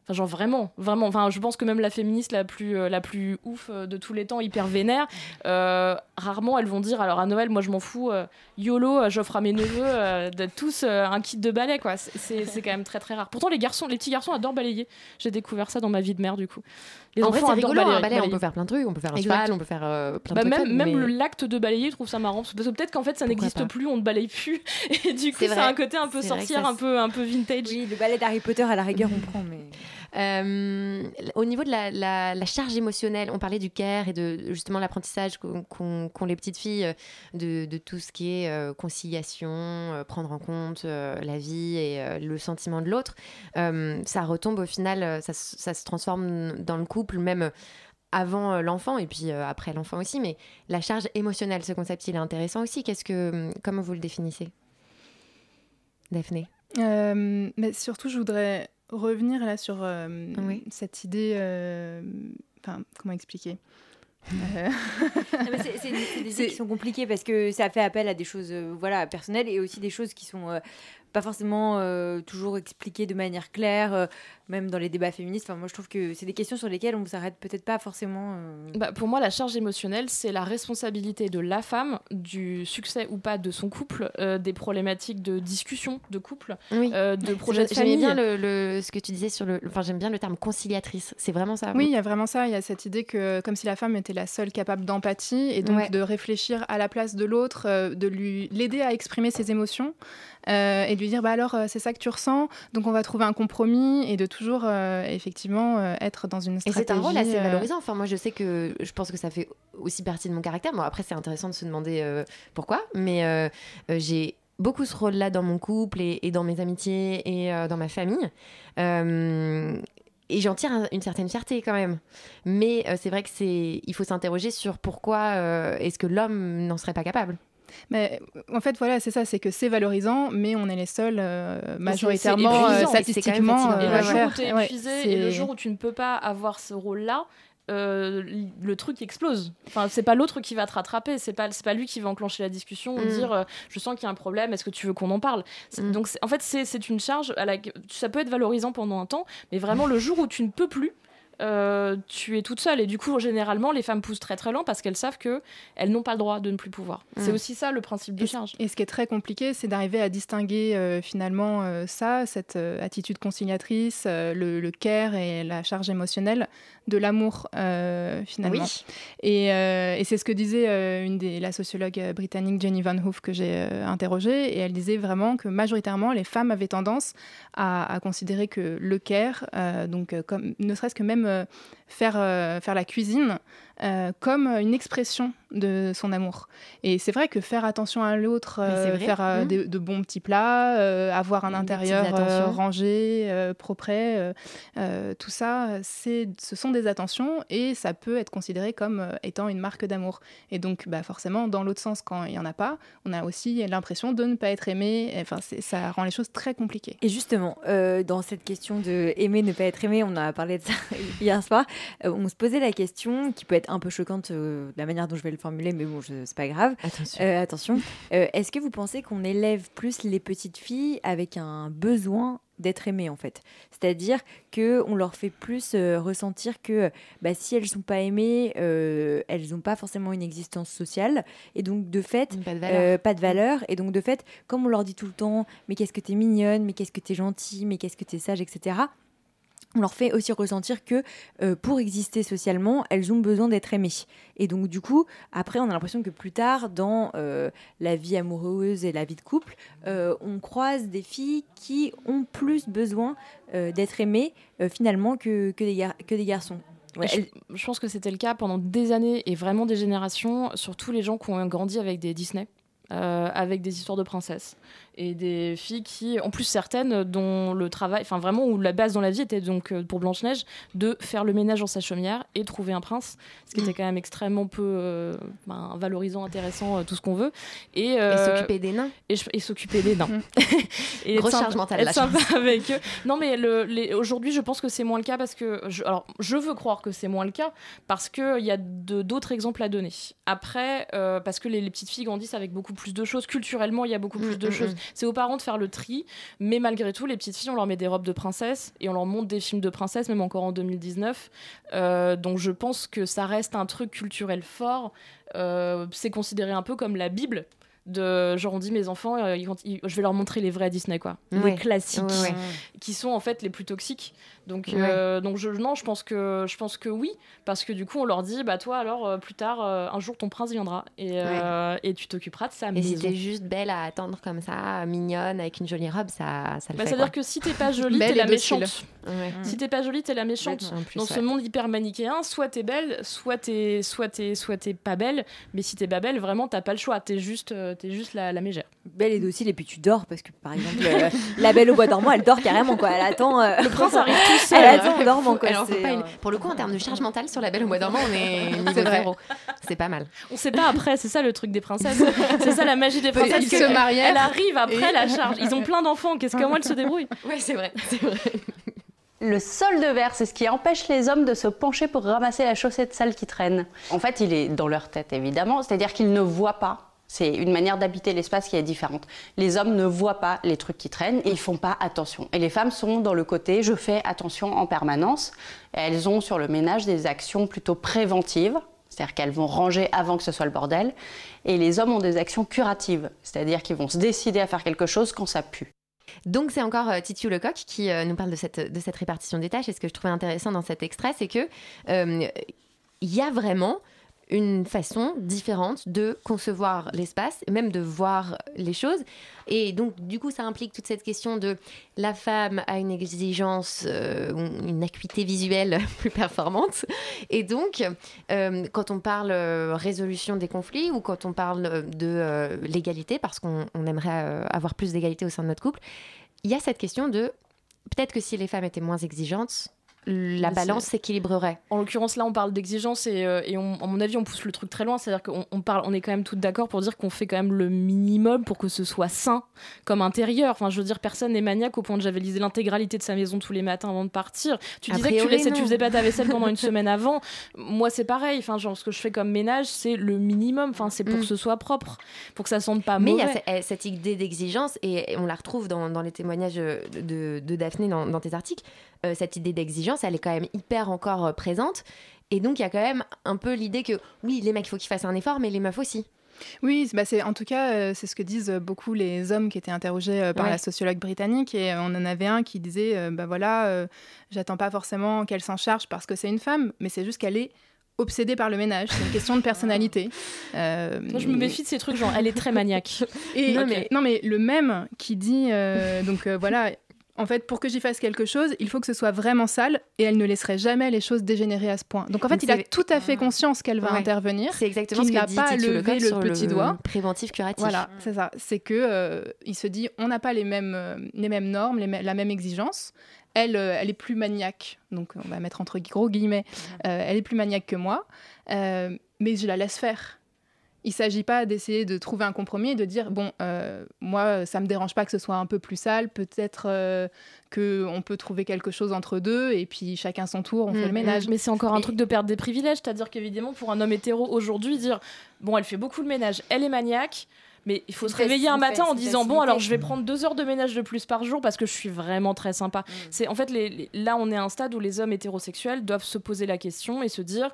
Enfin, genre vraiment, vraiment. Enfin, je pense que même la féministe la plus, euh, la plus ouf euh, de tous les temps, hyper vénère, euh, rarement elles vont dire alors à Noël, moi je m'en fous, euh, YOLO, j'offre à mes neveux euh, de tous euh, un kit de balai, quoi. C'est- quand même très très rare. Pourtant, les garçons, les petits garçons adorent balayer. J'ai découvert ça dans ma vie de mère, du coup. Les en vrai, c'est adorent rigolo, balayer- un balai, on peut faire plein de trucs, on peut faire un cheval, on peut faire euh, plein Bah, de trucs. même mais- le- l'acte de balayer, je trouve ça marrant. Parce que peut-être qu'en fait, ça n'existe plus, on ne balaye plus. Et du coup, C'est vrai. un côté un peu vrai ça un peu, un peu vintage. Oui, le ballet d'Harry Potter, à la rigueur, on prend, mais. Euh, au niveau de la, charge émotionnelle, on parlait du care et de justement l'apprentissage qu'ont les petites filles euh, de, tout ce qui est euh, conciliation, prendre en compte la vie et le sentiment de l'autre. Ça retombe au final, ça, ça se transforme dans le couple, même avant l'enfant et puis après l'enfant aussi. Mais la charge émotionnelle, ce concept, il est intéressant aussi. Qu'est-ce que, comment vous le définissez, Daphné? Mais surtout, je voudrais revenir là sur euh, Oui. cette idée. euh, Enfin, comment expliquer? Euh, (laughs) Ah, c'est- des- idées qui sont compliquées parce que ça fait appel à des choses euh, voilà, personnelles et aussi des choses qui sont euh, pas forcément euh, toujours expliquées de manière claire, euh, même dans les débats féministes. Enfin, moi, je trouve que c'est des questions sur lesquelles on s'arrête peut-être pas forcément. euh, Bah, pour moi, la charge émotionnelle, c'est la responsabilité de la femme du succès ou pas de son couple, euh, des problématiques de discussion de couple, Oui. euh, de projets de famille. bien le, le- ce que tu disais sur le. Enfin, j'aime bien le terme conciliatrice. C'est vraiment ça. Oui, il y a vraiment ça. Il y a cette idée que, comme si la femme était la seule capable d'empathie et donc Ouais. de réfléchir à la place de l'autre, euh, de lui l'aider à exprimer ses émotions euh, et de lui dire bah alors euh, c'est ça que tu ressens, donc on va trouver un compromis et de toujours euh, effectivement euh, être dans une Et stratégie. c'est un rôle assez valorisant. Enfin, moi, je sais que je pense que ça fait aussi partie de mon caractère. Bon, après, c'est intéressant de se demander pourquoi, mais j'ai beaucoup ce rôle-là dans mon couple et, et dans mes amitiés et dans ma famille. Et j'en tire un- une certaine fierté quand même. Mais euh, c'est vrai que c'est, il faut s'interroger sur pourquoi euh, est-ce que l'homme n'en serait pas capable? Mais en fait, voilà, c'est ça, c'est que c'est valorisant, mais on est les seuls euh, majoritairement, euh, statistiquement. fatigant. Et euh, le jour où tu es ouais, épuisé et c'est- le jour où tu ne peux pas avoir ce rôle-là, euh, le truc explose. Enfin, c'est pas l'autre qui va te rattraper, c'est pas c'est pas lui qui va enclencher la discussion ou Mm. dire euh, je sens qu'il y a un problème, est-ce que tu veux qu'on en parle? Mm. Donc c'est- en fait c'est c'est une charge à la ça peut être valorisant pendant un temps, mais vraiment le jour où tu ne peux plus euh, tu es toute seule. Et du coup, généralement, les femmes poussent très très lent parce qu'elles savent que elles n'ont pas le droit de ne plus pouvoir. C'est Mm. aussi ça le principe de charge. et ce qui est très compliqué, c'est d'arriver à distinguer euh, finalement euh, ça, cette attitude conciliatrice, le, le care et la charge émotionnelle de l'amour finalement. Oui. Et, et c'est ce que disait une des, la sociologue britannique Jenny Van Hoof que j'ai interrogée, et elle disait vraiment que majoritairement les femmes avaient tendance à, à considérer que le care, donc comme ne serait-ce que même faire, euh, faire la cuisine, euh, comme une expression de son amour. Et c'est vrai que faire attention à l'autre, euh, faire euh, Mmh. de bons petits plats, avoir un Des intérieur rangé, propre, tout ça, c'est, ce sont des attentions et ça peut être considéré comme étant une marque d'amour. Et donc, bah, forcément, dans l'autre sens, quand il n'y en a pas, on a aussi l'impression de ne pas être aimé. Enfin, ça rend les choses très compliquées. Et justement, dans cette question de aimer, ne pas être aimé, on a parlé de ça (laughs) hier soir, on se posait la question, qui peut être un peu choquante euh, de la manière dont je vais le formuler, mais bon, c'est pas grave. Attention. Euh, attention. (laughs) Euh, Est-ce que vous pensez qu'on élève plus les petites filles avec un besoin d'être aimées en fait? C'est-à-dire que on leur fait plus euh, ressentir que bah, si elles sont pas aimées, euh, elles n'ont pas forcément une existence sociale et donc de fait Pas de valeur. euh, pas de valeur. Et donc, de fait, comme on leur dit tout le temps, mais qu'est-ce que t'es mignonne, mais qu'est-ce que t'es gentille, mais qu'est-ce que t'es sage, etc., on leur fait aussi ressentir que euh, pour exister socialement, elles ont besoin d'être aimées. Et donc, du coup, après, on a l'impression que plus tard, dans euh, la vie amoureuse et la vie de couple, euh, on croise des filles qui ont plus besoin d'être aimées, finalement, que, que, des gar- que des garçons. Ouais, je, je pense que c'était le cas pendant des années et vraiment des générations, surtout les gens qui ont grandi avec des Disney. avec des histoires de princesses et des filles qui, en plus certaines, dont le travail, enfin vraiment où la base dans la vie était donc euh, pour Blanche Neige de faire le ménage dans sa chaumière et trouver un prince, ce qui était quand même extrêmement peu euh, ben, valorisant, intéressant, euh, tout ce qu'on veut. Et, Et s'occuper des nains. et, s'occuper des nains. (laughs) et sympa- charge mentale, être sympa avec eux. Non, mais le- les- aujourd'hui, je pense que c'est moins le cas parce que. Je, alors, je veux croire que c'est moins le cas parce qu'il y a d'autres exemples à donner. Après, parce que les, les petites filles grandissent avec beaucoup plus de choses. Culturellement, il y a beaucoup plus Mm, de mm, choses. C'est aux parents de faire le tri. Mais malgré tout, les petites filles, on leur met des robes de princesse et on leur montre des films de princesse, même encore en 2019. Euh, donc, je pense que ça reste un truc culturel fort. Euh, c'est considéré un peu comme la Bible. De, genre on dit mes enfants euh, ils- ils- je vais leur montrer les vrais Disney quoi. Ouais. les classiques. Ouais, ouais. qui sont en fait les plus toxiques. Donc euh, donc je non je pense que je pense que oui. Parce que du coup on leur dit bah toi alors euh, plus tard un jour ton prince viendra. Et et tu t'occuperas de sa Et si maison. t'es juste belle à attendre comme ça, mignonne, avec une jolie robe, ça, ça le bah, fait. à dire que (laughs) si t'es pas jolie t'es la méchante. Si t'es pas jolie t'es la méchante. Plus, dans ce monde hyper manichéen soit t'es belle soit t'es soit t'es soit t'es pas belle. Mais si t'es pas belle vraiment t'as pas le choix. T'es juste t'es juste la, la mégère Belle et docile, et puis tu dors, parce que par exemple, euh, (laughs) la belle au bois dormant, elle dort carrément, quoi. Elle attend. euh, le prince arrive tout (laughs) seul Elle attend en dormant, quoi. Alors, faut C'est, pas une- euh, Pour le coup, en termes de charge mentale sur la belle au mois dormant, on est (laughs) niveau zéro. C'est pas mal. On sait pas après, c'est ça le truc des princesses. c'est ça la magie des princesses. Ils se marièrent Elle arrive après et- la charge. Ils ont plein d'enfants. Qu'est-ce comment elles se débrouillent Ouais, c'est vrai. C'est vrai. Le solde vert, c'est ce qui empêche les hommes de se pencher pour ramasser la chaussette sale qui traîne. En fait, il est dans leur tête, évidemment, c'est-à-dire qu'ils ne voient pas. C'est une manière d'habiter l'espace qui est différente. Les hommes ne voient pas les trucs qui traînent et ils font pas attention. Et les femmes sont dans le côté je fais attention en permanence. Elles ont sur le ménage des actions plutôt préventives, c'est-à-dire qu'elles vont ranger avant que ce soit le bordel. Et les hommes ont des actions curatives, c'est-à-dire qu'ils vont se décider à faire quelque chose quand ça pue. Donc c'est encore euh, Lecoq qui euh, nous parle de cette, de cette répartition des tâches. Et ce que je trouvais intéressant dans cet extrait, c'est que euh, il y a vraiment une façon différente de concevoir l'espace, même de voir les choses. Et donc, du coup, ça implique toute cette question de la femme a une exigence, euh, une acuité visuelle (laughs) plus performante. Et donc, euh, quand on parle euh, résolution des conflits ou quand on parle de l'égalité, parce qu'on on aimerait avoir plus d'égalité au sein de notre couple, il y a cette question de peut-être que si les femmes étaient moins exigeantes, la Mais balance s'équilibrerait. En l'occurrence, là, on parle d'exigence et, euh, et on- à mon avis, on pousse le truc très loin. C'est-à-dire qu'on on parle, on est quand même toutes d'accord pour dire qu'on fait quand même le minimum pour que ce soit sain comme intérieur. Enfin, je veux dire, personne n'est maniaque au point de javeliser l'intégralité de sa maison tous les matins avant de partir. Tu A disais que tu, laissais, tu faisais pas ta vaisselle pendant une (laughs) semaine avant. Moi, c'est pareil. Enfin, genre, ce que je fais comme ménage, c'est le minimum. Enfin, c'est pour Mm. que ce soit propre, pour que ça sente pas Mais il y mauvais. a eh, cette idée d'exigence, et et on la retrouve dans, dans les témoignages de, de Daphné dans, dans tes articles, euh, cette idée d'exigence elle est quand même hyper encore euh, présente. Et donc, il y a quand même un peu l'idée que oui, les mecs, il faut qu'ils fassent un effort, mais les meufs aussi. Oui, bah c'est en tout cas euh, c'est ce que disent beaucoup les hommes qui étaient interrogés euh, par Ouais. la sociologue britannique et euh, on en avait un qui disait euh, bah voilà euh, j'attends pas forcément qu'elle s'en charge parce que c'est une femme mais c'est juste qu'elle est obsédée par le ménage c'est une question de personnalité. (laughs) Euh, Moi, je me méfie de ces trucs, genre, elle est très maniaque. et non, mais, non, mais le même qui dit, euh, donc euh, voilà, en fait, pour que j'y fasse quelque chose, il faut que ce soit vraiment sale et elle ne laisserait jamais les choses dégénérer à ce point. Donc en fait, Donc il a tout à fait conscience qu'elle va Ouais. intervenir. C'est exactement qu'il ce que n'a dit pas Titu levé le sur petit le doigt. préventif curatif. Voilà, c'est ça. C'est que euh, il se dit, on n'a pas les mêmes, euh, les mêmes normes, les la même exigence. Elle, euh, elle est plus maniaque, donc on va mettre entre gros guillemets. elle est plus maniaque que moi, mais je la laisse faire. Il s'agit pas d'essayer de trouver un compromis et de dire bon, euh, moi, ça me dérange pas que ce soit un peu plus sale. Peut-être euh, que on peut trouver quelque chose entre deux et puis chacun son tour, on fait le ménage. Mais c'est encore un truc de perdre des privilèges, c'est-à-dire qu'évidemment, pour un homme hétéro aujourd'hui, dire bon, elle fait beaucoup le ménage, elle est maniaque. Mais il faut se réveiller un matin en disant bon alors je vais prendre deux heures de ménage de plus par jour parce que je suis vraiment très sympa. C'est en fait les- les- là on est à un stade où les hommes hétérosexuels doivent se poser la question et se dire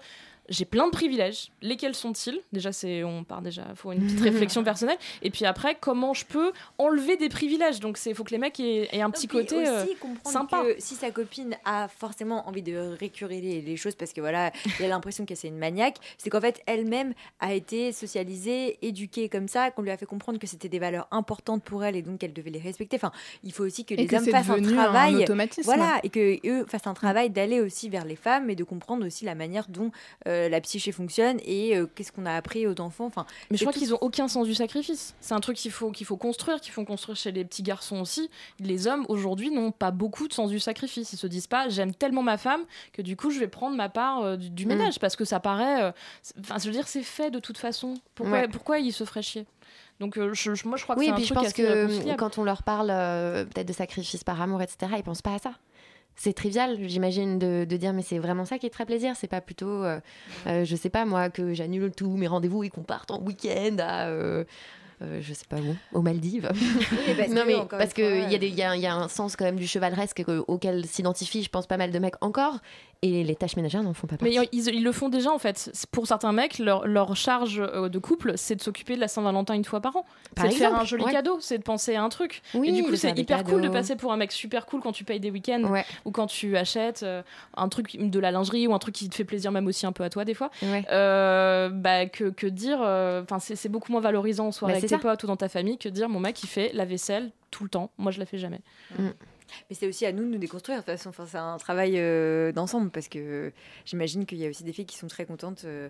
j'ai plein de privilèges. Lesquels sont-ils? Déjà, c'est on part déjà, faut une petite réflexion (laughs) personnelle. Et puis après, comment je peux enlever des privilèges? Donc c'est faut que les mecs aient, aient un petit côté euh, aussi comprendre sympa. que si sa copine a forcément envie de récurer les, les choses parce que voilà, il a l'impression que c'est une maniaque, c'est qu'en fait elle-même a été socialisée, éduquée comme ça, qu'on lui a fait comprendre que c'était des valeurs importantes pour elle et donc qu'elle devait les respecter. Enfin, il faut aussi que Et les que hommes fassent un un travail, automatisme. voilà, et que eux fassent un travail d'aller aussi vers les femmes et de comprendre aussi la manière dont euh, la psyché fonctionne et euh, qu'est-ce qu'on a appris aux enfants. Enfin, Mais je crois tout- qu'ils ont aucun sens du sacrifice. C'est un truc qu'il faut, qu'il faut construire, qu'il faut construire chez les petits garçons aussi. Les hommes aujourd'hui n'ont pas beaucoup de sens du sacrifice. Ils se disent pas j'aime tellement ma femme que du coup je vais prendre ma part euh, du, du Mm. ménage parce que ça paraît. euh, Enfin, je veux dire, c'est fait de toute façon. Pourquoi, Ouais. pourquoi ils se feraient chier? Donc euh, je- je- moi je crois que Oui, c'est et un puis je pense assez que quand on leur parle euh, peut-être de sacrifice par amour, etc., ils pensent pas à ça. C'est trivial, j'imagine, de, de dire mais c'est vraiment ça qui te ferait plaisir. C'est pas plutôt, euh, euh, je sais pas moi, que j'annule tous mes rendez-vous et qu'on parte en week-end à, euh, je sais pas où, aux Maldives. parce (laughs) non mais parce qu'il y, y, a- il y a un sens quand même du chevaleresque que- auquel s'identifient, je pense, pas mal de mecs encore. Et les tâches ménagères n'en font pas Mais partie. ils, ils le font déjà en fait. Pour certains mecs, leur, leur charge euh, de couple, c'est de s'occuper de la Saint-Valentin une fois par an. Par C'est de faire un joli ouais. cadeau, c'est de penser à un truc. Oui, et du coup, c'est hyper cool de passer pour un mec super cool quand tu payes des week-ends Ouais. ou quand tu achètes euh, un truc de la lingerie ou un truc qui te fait plaisir même aussi un peu à toi des fois. Ouais. Euh, bah, que, que dire, enfin c'est c'est beaucoup moins valorisant en soirée Bah, avec tes ça. potes ou dans ta famille que dire mon mec il fait la vaisselle tout le temps. Moi je la fais jamais. Mais c'est aussi à nous de nous déconstruire. De toute façon, enfin, c'est un travail euh, d'ensemble parce que j'imagine qu'il y a aussi des filles qui sont très contentes. euh,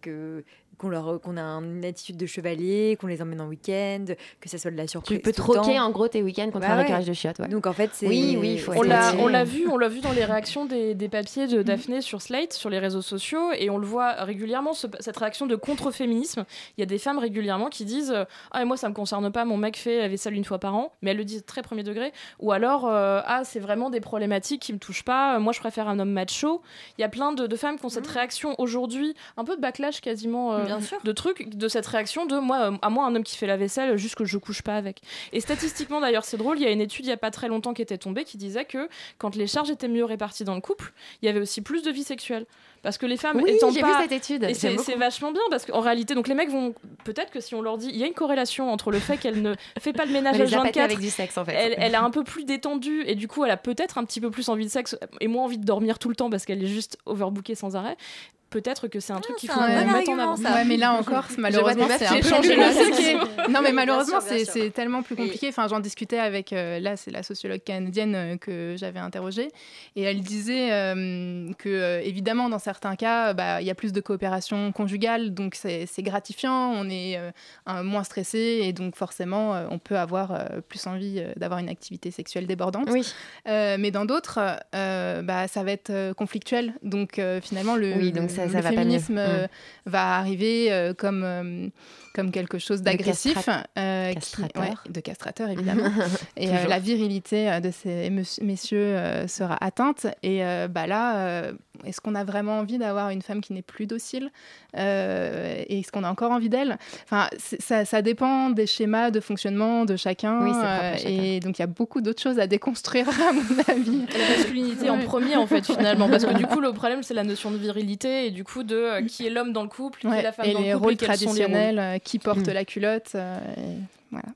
que qu'on leur qu'on a une attitude de chevalier, qu'on les emmène en week-end, que ça soit de la surprise. Tu peux troquer en gros tes week-ends contre Bah un ouais. récurage de chiottes. ouais. Donc en fait, c'est Oui, oui, il faut On l'a, on l'a vu, on l'a vu dans les réactions des, des papiers de Daphné sur Slate, sur les réseaux sociaux, et on le voit régulièrement ce- cette réaction de contre-féminisme. Il y a des femmes régulièrement qui disent ah et moi ça me concerne pas, mon mec fait la vaisselle une fois par an, mais elles le disent très premier degré. Ou alors euh, ah c'est vraiment des problématiques qui me touchent pas, euh, moi je préfère un homme macho. Il y a plein de, de femmes qui ont cette réaction aujourd'hui, un peu de backlash quasiment euh, Bien sûr. de trucs, de cette réaction de moi, euh, à moi un homme qui fait la vaisselle, juste que je couche pas avec. Et statistiquement d'ailleurs c'est drôle, il y a une étude il y a pas très longtemps qui était tombée qui disait que quand les charges étaient mieux réparties dans le couple, il y avait aussi plus de vie sexuelle. Parce que les femmes Oui, étant j'ai pas... vu cette étude. Et c'est vachement bien parce qu'en réalité, donc les mecs vont peut-être que si on leur dit, il y a une corrélation entre le fait qu'elle ne (laughs) fait pas le ménage à les a pâtés 24 avec du sexe en fait. elle, elle est un peu plus détendue et du coup elle a peut-être un petit peu plus envie de sexe et moins envie de dormir tout le temps parce qu'elle est juste overbookée sans arrêt. Peut-être que c'est un truc qu'il faut un mettre en avant. ça. Ouais, mais là encore, (laughs) malheureusement, c'est un peu. (laughs) Non, mais malheureusement, c'est tellement plus compliqué. Enfin, j'en discutais avec, euh, là, c'est la sociologue canadienne euh, que j'avais interrogée, et elle disait euh, que, évidemment, dans certains cas, bah, il y a plus de coopération conjugale, donc c'est gratifiant, on est moins stressé, et donc forcément, on peut avoir plus envie d'avoir une activité sexuelle débordante. Oui. Mais dans d'autres, bah, ça va être conflictuel. Donc finalement, le, Oui, donc ça- le ça va féminisme euh, Mm. va arriver euh, comme, euh, comme quelque chose De d'agressif. castra- euh, qui- castrateur. ouais, de castrateur, évidemment. (laughs) et euh, la virilité euh, de ces mes- messieurs euh, sera atteinte. Et euh, bah, là, euh, est-ce qu'on a vraiment envie d'avoir une femme qui n'est plus docile Euh, Et est-ce qu'on a encore envie d'elle? Enfin, ça, ça dépend des schémas de fonctionnement de. Oui, euh, chacun. et donc, il y a beaucoup d'autres choses à déconstruire, (laughs) à mon avis. Ouais. premier, en fait, finalement. Parce que du coup, le problème, c'est la notion de virilité et du coup, de euh, qui est l'homme dans le couple, qui Ouais, est la femme et dans les le couple. rôles et quels sont les traditionnels, rôles. euh, qui porte Mm. la culotte. euh, et voilà.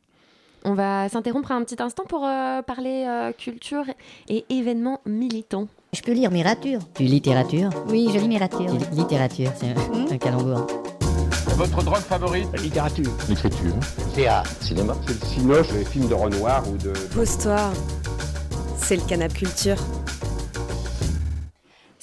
On va s'interrompre un petit instant pour euh, parler euh, culture et événements militants. Je peux lire Mirature. Tu lis littérature Oui, je lis Mirature. Littérature, c'est un, un calembour. Votre drogue favorite La littérature. L'écriture. Théâtre. Cinéma. C'est le cinoche, les films de Renoir ou de... Pose-toi. C'est le canap culture.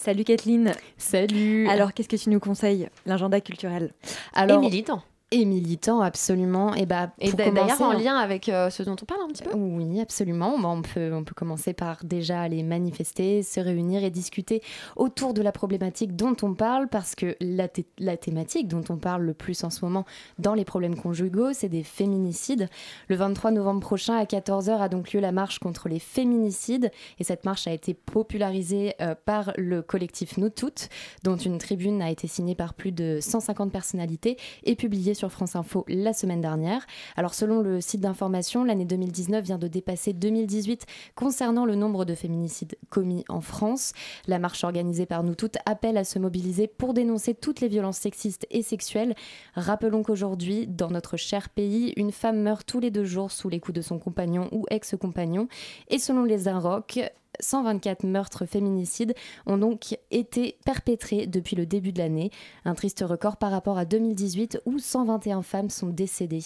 Salut Kathleen. Salut. Alors, qu'est-ce que tu nous conseilles? L'agenda culturel. et militant. Et militant, absolument. Et, bah, Et d'ailleurs, en hein. lien avec euh, ce dont on parle un petit peu. Oui, absolument. Bon, on, peut, on peut commencer par déjà aller manifester, se réunir et discuter autour de la problématique dont on parle, parce que la thématique dont on parle le plus en ce moment dans les problèmes conjugaux, c'est des féminicides. Le 23 novembre prochain, à 14h, a donc lieu la marche contre les féminicides. Et cette marche a été popularisée euh, par le collectif Nous Toutes, dont une tribune a été signée par plus de 150 personnalités et publiée sur France Info la semaine dernière. Alors selon le site d'information, l'année 2019 vient de dépasser 2018 concernant le nombre de féminicides commis en France. La marche organisée par nous toutes appelle à se mobiliser pour dénoncer toutes les violences sexistes et sexuelles. Rappelons qu'aujourd'hui, dans notre cher pays, une femme meurt tous les deux jours sous les coups de son compagnon ou ex-compagnon. Et selon les Inrocks, 124 meurtres féminicides ont donc été perpétrés depuis le début de l'année, un triste record par rapport à 2018 où 121 femmes sont décédées.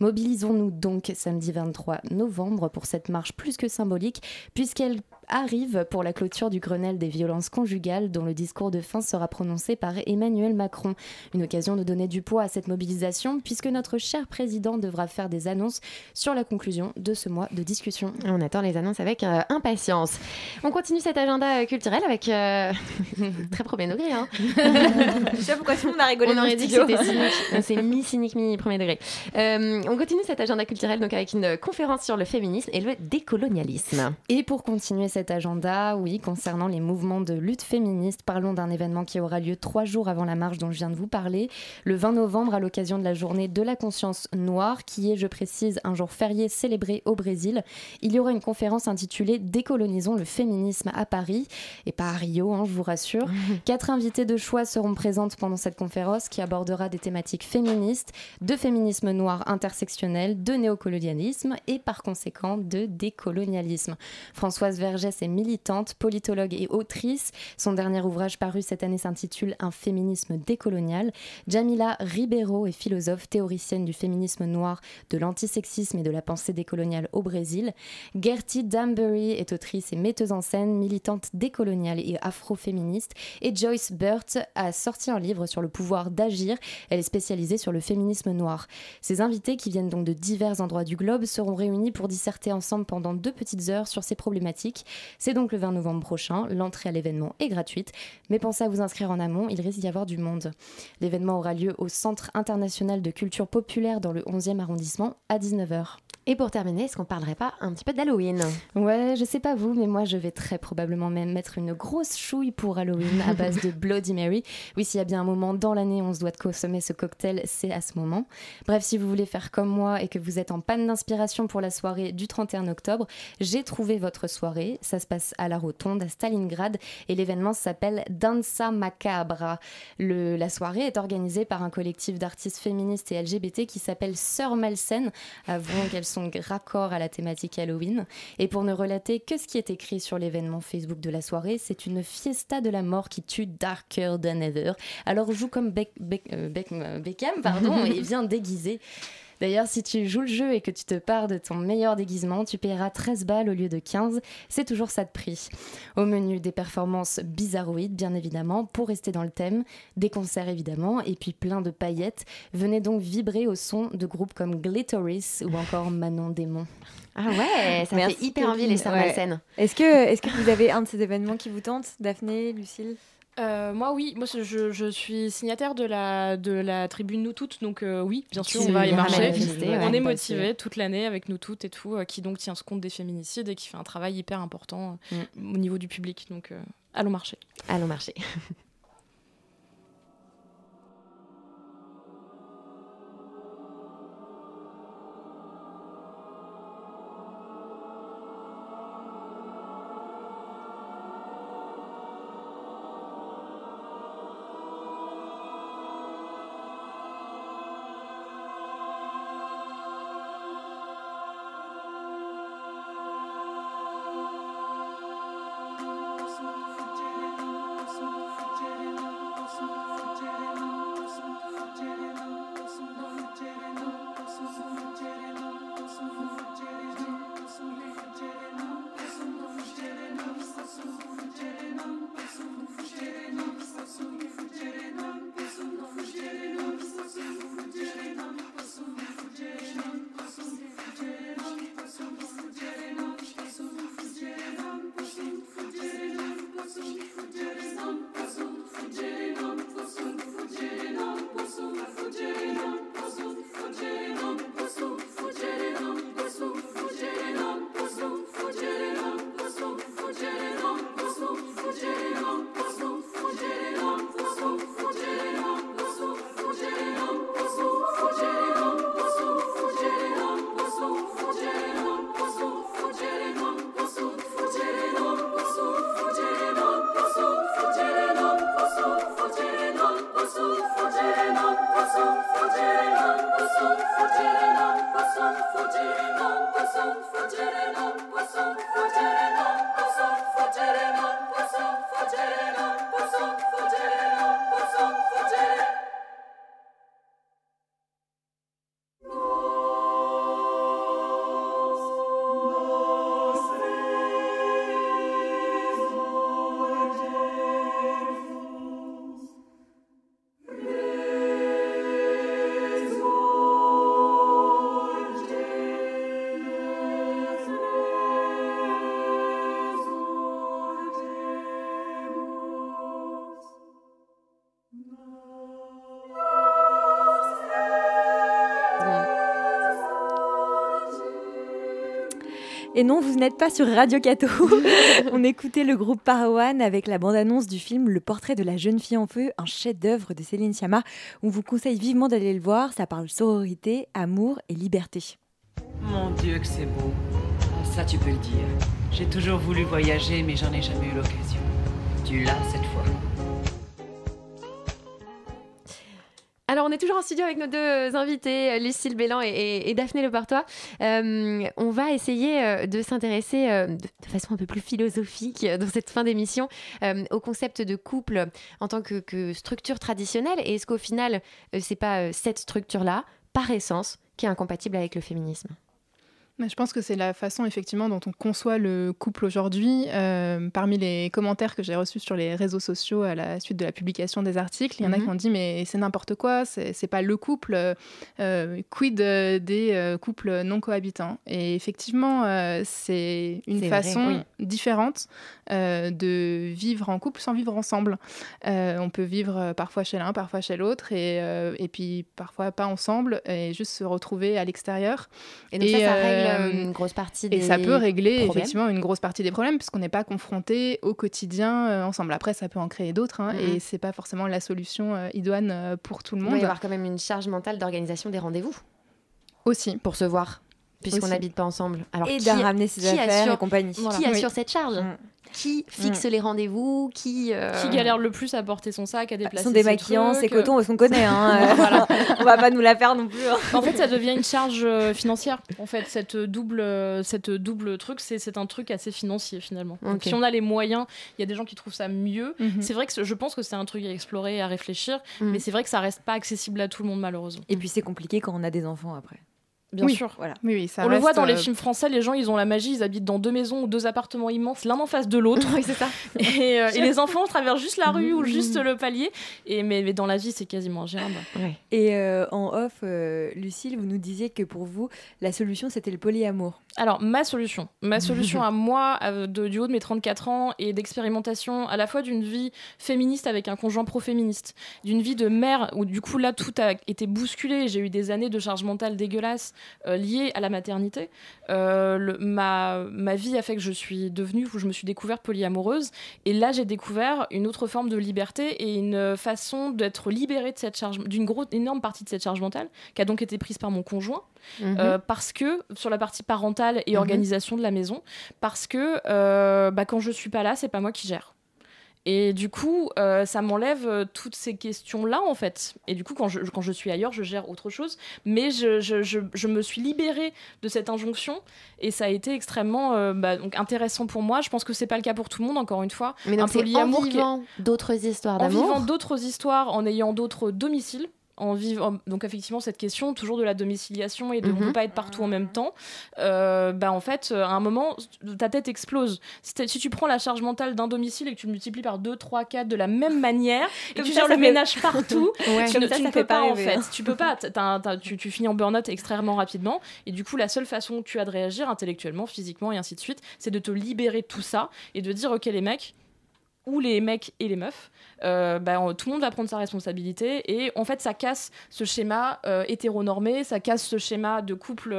Mobilisons-nous donc samedi 23 novembre pour cette marche plus que symbolique puisqu'elle arrive pour la clôture du Grenelle des violences conjugales dont le discours de fin sera prononcé par Emmanuel Macron. Une occasion de donner du poids à cette mobilisation puisque notre cher président devra faire des annonces sur la conclusion de ce mois de discussion. On attend les annonces avec euh, impatience. On continue cet agenda euh, culturel avec euh, (laughs) très premier degré. Hein. (laughs) Je sais pas pourquoi tout le monde a rigolé On dans aurait dit que studio. c'était cynique. (laughs) C'est mi-cynique, mi-premier degré. Euh, on continue cet agenda culturel donc avec une conférence sur le féminisme et le décolonialisme. Et pour continuer cet agenda, oui, concernant les mouvements de lutte féministe, parlons d'un événement qui aura lieu trois jours avant la marche dont je viens de vous parler, le 20 novembre à l'occasion de la journée de la conscience noire, qui est, je précise, un jour férié célébré au Brésil. Il y aura une conférence intitulée Décolonisons le féminisme à Paris, et pas à Rio, hein, je vous rassure. (laughs) Quatre invités de choix seront présentes pendant cette conférence qui abordera des thématiques féministes, de féminisme noir intersectionnel, de néocolonialisme et par conséquent de décolonialisme. Françoise Vergès est militante, politologue et autrice. Son dernier ouvrage paru cette année s'intitule Un féminisme décolonial. Jamila Ribeiro est philosophe, théoricienne du féminisme noir, de l'antisexisme et de la pensée décoloniale au Brésil. Gertie Danbury est autrice et metteuse en scène, militante décoloniale et afroféministe. Et Joyce Burt a sorti un livre sur le pouvoir d'agir. Elle est spécialisée sur le féminisme noir. Ces invités, qui viennent donc de divers endroits du globe, seront réunis pour disserter ensemble pendant deux petites heures sur ces problématiques. C'est donc le 20 novembre prochain. L'entrée à l'événement est gratuite, mais pensez à vous inscrire en amont, il risque d'y avoir du monde. L'événement aura lieu au Centre international de culture populaire dans le 11e arrondissement à 19h. Et pour terminer, est-ce qu'on parlerait pas un petit peu d'Halloween? Ouais, je sais pas vous, mais moi je vais très probablement même mettre une grosse chouille pour Halloween à base de Bloody Mary. Oui, s'il y a bien un moment dans l'année où on se doit de consommer ce cocktail, c'est à ce moment. Bref, si vous voulez faire comme moi et que vous êtes en panne d'inspiration pour la soirée du 31 octobre, j'ai trouvé votre soirée. Ça se passe à la Rotonde, à Stalingrad, et l'événement s'appelle Danza Macabra. Le- la soirée est organisée par un collectif d'artistes féministes et LGBT qui s'appelle Sœurs Malsaines. Avouons qu'elles sont raccord à la thématique Halloween. Et pour ne relater que ce qui est écrit sur l'événement Facebook de la soirée, c'est une fiesta de la mort qui tue darker than ever. Alors joue comme Beck- Beck- euh, euh, Beckham, pardon, (laughs) et viens déguisé. D'ailleurs, si tu joues le jeu et que tu te pars de ton meilleur déguisement, tu paieras 13 balles au lieu de 15. C'est toujours ça de prix. Au menu, des performances bizarroïdes, bien évidemment, pour rester dans le thème, des concerts évidemment, et puis plein de paillettes. Venez donc vibrer au son de groupes comme Glitteris ou encore Manon Démon. Ah ouais, ça Merci, fait hyper envie les sœurs Ouais. Est-ce que, est que vous avez un de ces événements qui vous tente Daphné, Lucille? Euh, moi oui, moi je, suis signataire de la, de la tribune Nous Toutes, donc euh, oui, bien sûr, on va y marcher. ouais. on est motivé toute l'année avec Nous Toutes et tout, euh, qui donc tient compte des féminicides et qui fait un travail hyper important euh, au niveau du public. Donc Allons marcher. Allons marcher. (laughs) Et non, vous n'êtes pas sur Radio Cato. (laughs) On écoutait le groupe Parawan avec la bande-annonce du film Le portrait de la jeune fille en feu, un chef-d'œuvre de Céline Sciamma. On vous conseille vivement d'aller le voir. Ça parle sororité, amour et liberté. Mon Dieu, que c'est beau. Ça, tu peux le dire. J'ai toujours voulu voyager, mais j'en ai jamais eu l'occasion. Tu l'as cette fois. Alors, on est toujours en studio avec nos deux invités, Lucille Bélan et, Daphné Lepartois. Euh, on va essayer euh, de s'intéresser euh, de, façon un peu plus philosophique euh, dans cette fin d'émission euh, au concept de couple en tant que, que structure traditionnelle. Et est-ce qu'au final, euh, c'est pas euh, cette structure-là, par essence, qui est incompatible avec le féminisme? Je pense que c'est la façon effectivement dont on conçoit le couple aujourd'hui. Euh, parmi les commentaires que j'ai reçus sur les réseaux sociaux à la suite de la publication des articles, il y en a Mhm. qui ont dit mais c'est n'importe quoi, c'est pas le couple, euh, euh, quid des couples non cohabitants. Et effectivement, euh, c'est une vrai, façon différente de vivre en couple sans vivre ensemble. On peut vivre parfois chez l'un, parfois chez l'autre, et, et puis parfois pas ensemble, et juste se retrouver à l'extérieur. Et donc ça, ça règle, euh, une grosse partie Et des ça peut régler problèmes. effectivement une grosse partie des problèmes, puisqu'on n'est pas confronté au quotidien euh, ensemble. Après, ça peut en créer d'autres, hein, Mhm. et c'est pas forcément la solution euh, idoine pour tout le Il doit monde. y avoir quand même une charge mentale d'organisation des rendez-vous. Aussi. Pour se voir, puisqu'on n'habite pas ensemble. Alors, Et qui- de ramener ses qui affaires assure- et compagnie. Qui assure Oui. cette charge Qui fixe les rendez-vous Qui, euh, Qui galère le plus à porter son sac, à Bah, déplacer son démaquillant, ses cotons, est-ce qu'on connaît hein, (laughs) euh, Voilà. On va pas nous la faire non plus. hein. En fait, ça devient une charge euh, financière. En fait, cette double, cette double truc, c'est c'est un truc assez financier finalement. Donc, si on a les moyens, il y a des gens qui trouvent ça mieux. Mhm. C'est vrai que je pense que c'est un truc à explorer, à réfléchir, Mhm. mais c'est vrai que ça reste pas accessible à tout le monde malheureusement. Et puis c'est compliqué quand on a des enfants après. Bien Oui. sûr. Voilà. Oui, oui, ça on le voit dans les euh, films français, les gens ils ont la magie, ils habitent dans deux maisons ou deux appartements immenses, l'un en face de l'autre. (laughs) Oui, c'est ça. Et, euh, et les enfants traversent juste la rue ou juste le palier. Et mais, mais dans la vie, c'est quasiment ingérable. Et euh, en off, euh, Lucille, vous nous disiez que pour vous, la solution c'était le polyamour. Alors, ma solution, ma (laughs) solution à moi, euh, de, du haut de mes 34 ans et d'expérimentation à la fois d'une vie féministe avec un conjoint pro-féministe, d'une vie de mère où du coup là tout a été bousculé, j'ai eu des années de charge mentale dégueulasse euh, liées à la maternité. Euh, le- ma, ma vie a fait que je suis devenue, où je me suis découverte polyamoureuse. Et là, j'ai découvert une autre forme de liberté et une façon d'être libérée de cette charge, d'une grosse, énorme partie de cette charge mentale, qui a donc été prise par mon conjoint. Mhm. Euh, parce que sur la partie parentale et Mhm. organisation de la maison, parce que euh, bah, quand je suis pas là, c'est pas moi qui gère. Et du coup, euh, ça m'enlève euh, toutes ces questions-là, en fait. Et du coup, quand je, quand je suis ailleurs, je gère autre chose. Mais je, je, je, je me suis libérée de cette injonction. Et ça a été extrêmement euh, bah, donc intéressant pour moi. Je pense que c'est pas le cas pour tout le monde, encore une fois. Mais donc Un en polyamour qui est- vivant d'autres histoires en d'amour. vivant d'autres histoires, en ayant d'autres domiciles. En vivant, donc effectivement cette question toujours de la domiciliation et de on Mhm. peut pas être partout en même temps euh, bah en fait euh, à un moment ta tête explose si, tu prends la charge mentale d'un domicile et que tu le multiplies par 2, 3, 4 de la même manière et que tu gères le fait- ménage partout (laughs) Ouais. tu, ne, ça, tu ça ne peux pas, pas en rêver, fait hein. tu peux pas tu finis en burn-out extrêmement rapidement et du coup la seule façon que tu as de réagir intellectuellement physiquement et ainsi de suite c'est de te libérer de tout ça et de dire ok les mecs ou les mecs et les meufs, euh, bah, tout le monde va prendre sa responsabilité et en fait ça casse ce schéma euh, hétéronormé, ça casse ce schéma de couple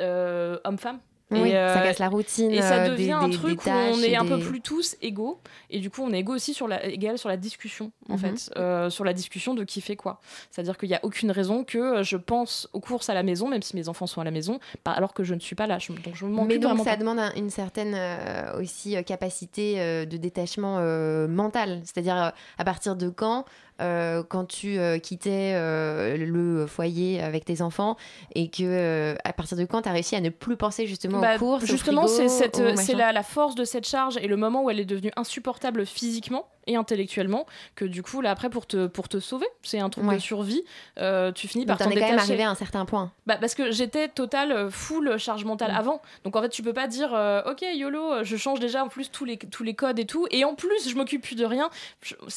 euh, homme-femme. Oui, Et, ça casse la routine, Et ça euh, devient des- un truc où on est un peu plus tous égaux. Et du coup, on est égaux aussi sur la, égal sur la discussion, en Mhm. fait. euh, sur la discussion de qui fait quoi. C'est-à-dire qu'il n'y a aucune raison que euh, je pense aux courses à la maison, même si mes enfants sont à la maison, alors que je ne suis pas là. Donc je m'en Mais donc ça pas. demande un- une certaine euh, aussi euh, capacité euh, de détachement euh, mental. C'est-à-dire euh, à partir de quand, euh, quand tu euh, quittais euh, le foyer avec tes enfants et que à partir de quand tu as réussi à ne plus penser justement Bah, aux courses, justement, c'est c'est la, la force de cette charge et le moment où elle est devenue insupportable physiquement et intellectuellement que du coup là après pour te pour te sauver c'est un truc Ouais. de survie tu finis Donc par t'en t'en es quand même détacher. arrivé à un certain point. Bah, parce que j'étais total full charge mentale Mm. avant. Donc en fait, tu peux pas dire OK, YOLO, je change déjà en plus tous les, tous les codes et tout. Et en plus, je m'occupe plus de rien.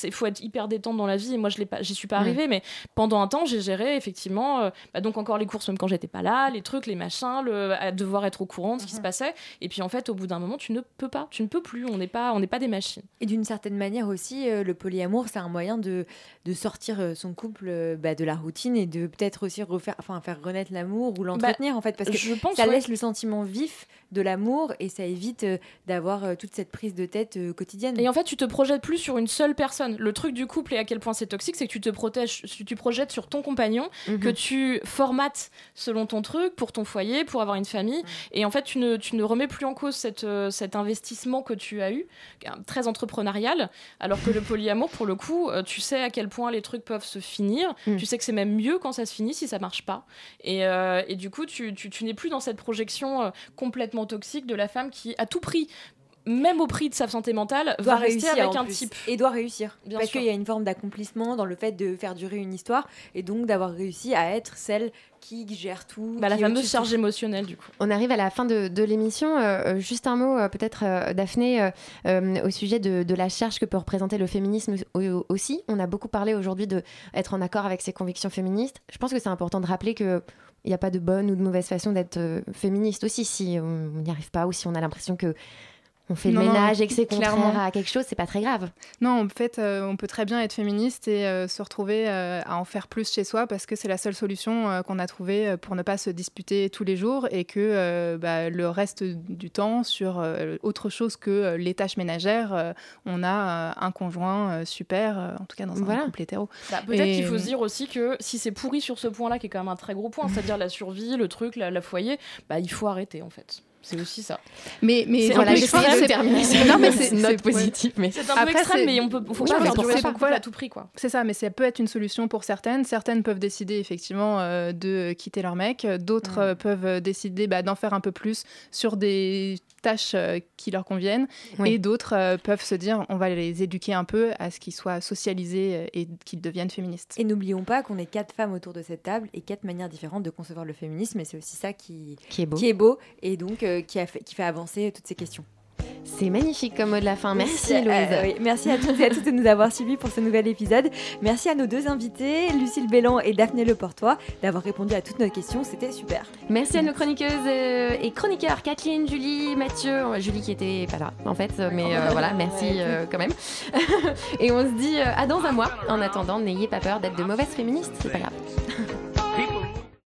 Il faut être hyper détente dans la vie. Et moi, je l'ai pas, j'y suis pas arrivée. Mais pendant un temps, j'ai géré effectivement, euh, bah, donc encore les courses, même quand j'étais pas là, les trucs, les machins, le, à devoir être au courant de ce qui se passait. Et puis en fait, au bout d'un moment, tu ne peux pas. Tu ne peux plus. On n'est pas, on n'est pas des machines. Et d'une certaine manière aussi, euh, le polyamour, c'est un moyen de, de sortir euh, son couple bah, de la routine et de peut-être aussi refaire, enfin, faire renaître l'amour ou l'entretenir en fait, parce que je pense, ça ouais. laisse le sentiment vif de l'amour et ça évite euh, d'avoir toute cette prise de tête quotidienne. Et en fait, tu te projettes plus sur une seule personne. Le truc du couple et à quel point c'est toxique, c'est que tu te protèges, tu projettes sur ton compagnon, Mhm. que tu formates selon ton truc, pour ton foyer, pour avoir une famille. Et en fait, tu ne, tu ne remets plus en cause cette, euh, cet investissement que tu as eu, euh, très entrepreneurial, alors que le polyamour, pour le coup, euh, tu sais à quel point les trucs peuvent se finir. Mm. Tu sais que c'est même mieux quand ça se finit si ça marche pas. Et, euh, et du coup, tu, tu, tu n'es plus dans cette projection complètement toxique de la femme qui, à tout prix, même au prix de sa santé mentale, doit va rester réussir avec un plus. type. et doit réussir Bien parce qu'il y a une forme d'accomplissement dans le fait de faire durer une histoire et donc d'avoir réussi à être celle qui gère tout Bah, la qui fameuse charge tout. émotionnelle, du coup. On arrive à la fin de, de l'émission. Euh, euh, juste un mot, euh, peut-être, euh, Daphné, euh, euh, au sujet de, de la charge que peut représenter le féminisme au- aussi. On a beaucoup parlé aujourd'hui de être en accord avec ses convictions féministes. Je pense que c'est important de rappeler que il n'y a pas de bonne ou de mauvaise façon d'être féministe aussi. Si on n'y arrive pas ou si on a l'impression que on fait Non, le non, ménage et que c'est contraire clairement. à quelque chose, c'est pas très grave. Non, en fait, euh, on peut très bien être féministe et euh, se retrouver euh, à en faire plus chez soi parce que c'est la seule solution euh, qu'on a trouvée pour ne pas se disputer tous les jours et que euh, bah, le reste du temps, sur euh, autre chose que euh, les tâches ménagères, euh, on a euh, un conjoint euh, super, euh, en tout cas dans un Voilà. couple hétéro. Bah, Peut-être Et- qu'il faut se dire aussi que si c'est pourri sur ce point-là, qui est quand même un très gros point, c'est-à-dire la survie, le truc, la, la foyer, bah, il faut arrêter en fait. C'est aussi ça. Mais, mais C'est voilà, un peu j'essaie extrême. de terminer sur- Non, mais c'est- c'est positif, mais- C'est un peu Après, extrême, mais on peut- faut Oui, pas faire durer ça, à tout prix, quoi. C'est ça, mais ça peut être une solution pour certaines. Certaines peuvent décider effectivement euh, de quitter leur mec. D'autres euh, peuvent euh, décider bah, d'en faire un peu plus sur des tâches euh, qui leur conviennent. Oui. Et d'autres euh, peuvent se dire on va les éduquer un peu à ce qu'ils soient socialisés euh, et qu'ils deviennent féministes. Et n'oublions pas qu'on est quatre femmes autour de cette table et quatre manières différentes de concevoir le féminisme, et c'est aussi ça qui, Qui est beau. et donc qui, a fait, qui fait avancer toutes ces questions. C'est magnifique comme mot de la fin. Merci, Euh, Louise. oui, merci à toutes et à tous de nous avoir suivis pour ce nouvel épisode. Merci à nos deux invités, Lucille Bélan et Daphné Leportois, d'avoir répondu à toutes nos questions. C'était super. Merci à nos chroniqueuses euh, et chroniqueurs, Kathleen, Julie, Mathieu, euh, Julie qui était pas là en fait, euh, mais euh, voilà, merci euh, quand même. (laughs) et on se dit euh, à dans un mois. En attendant, n'ayez pas peur d'être de mauvaises féministes, c'est pas grave.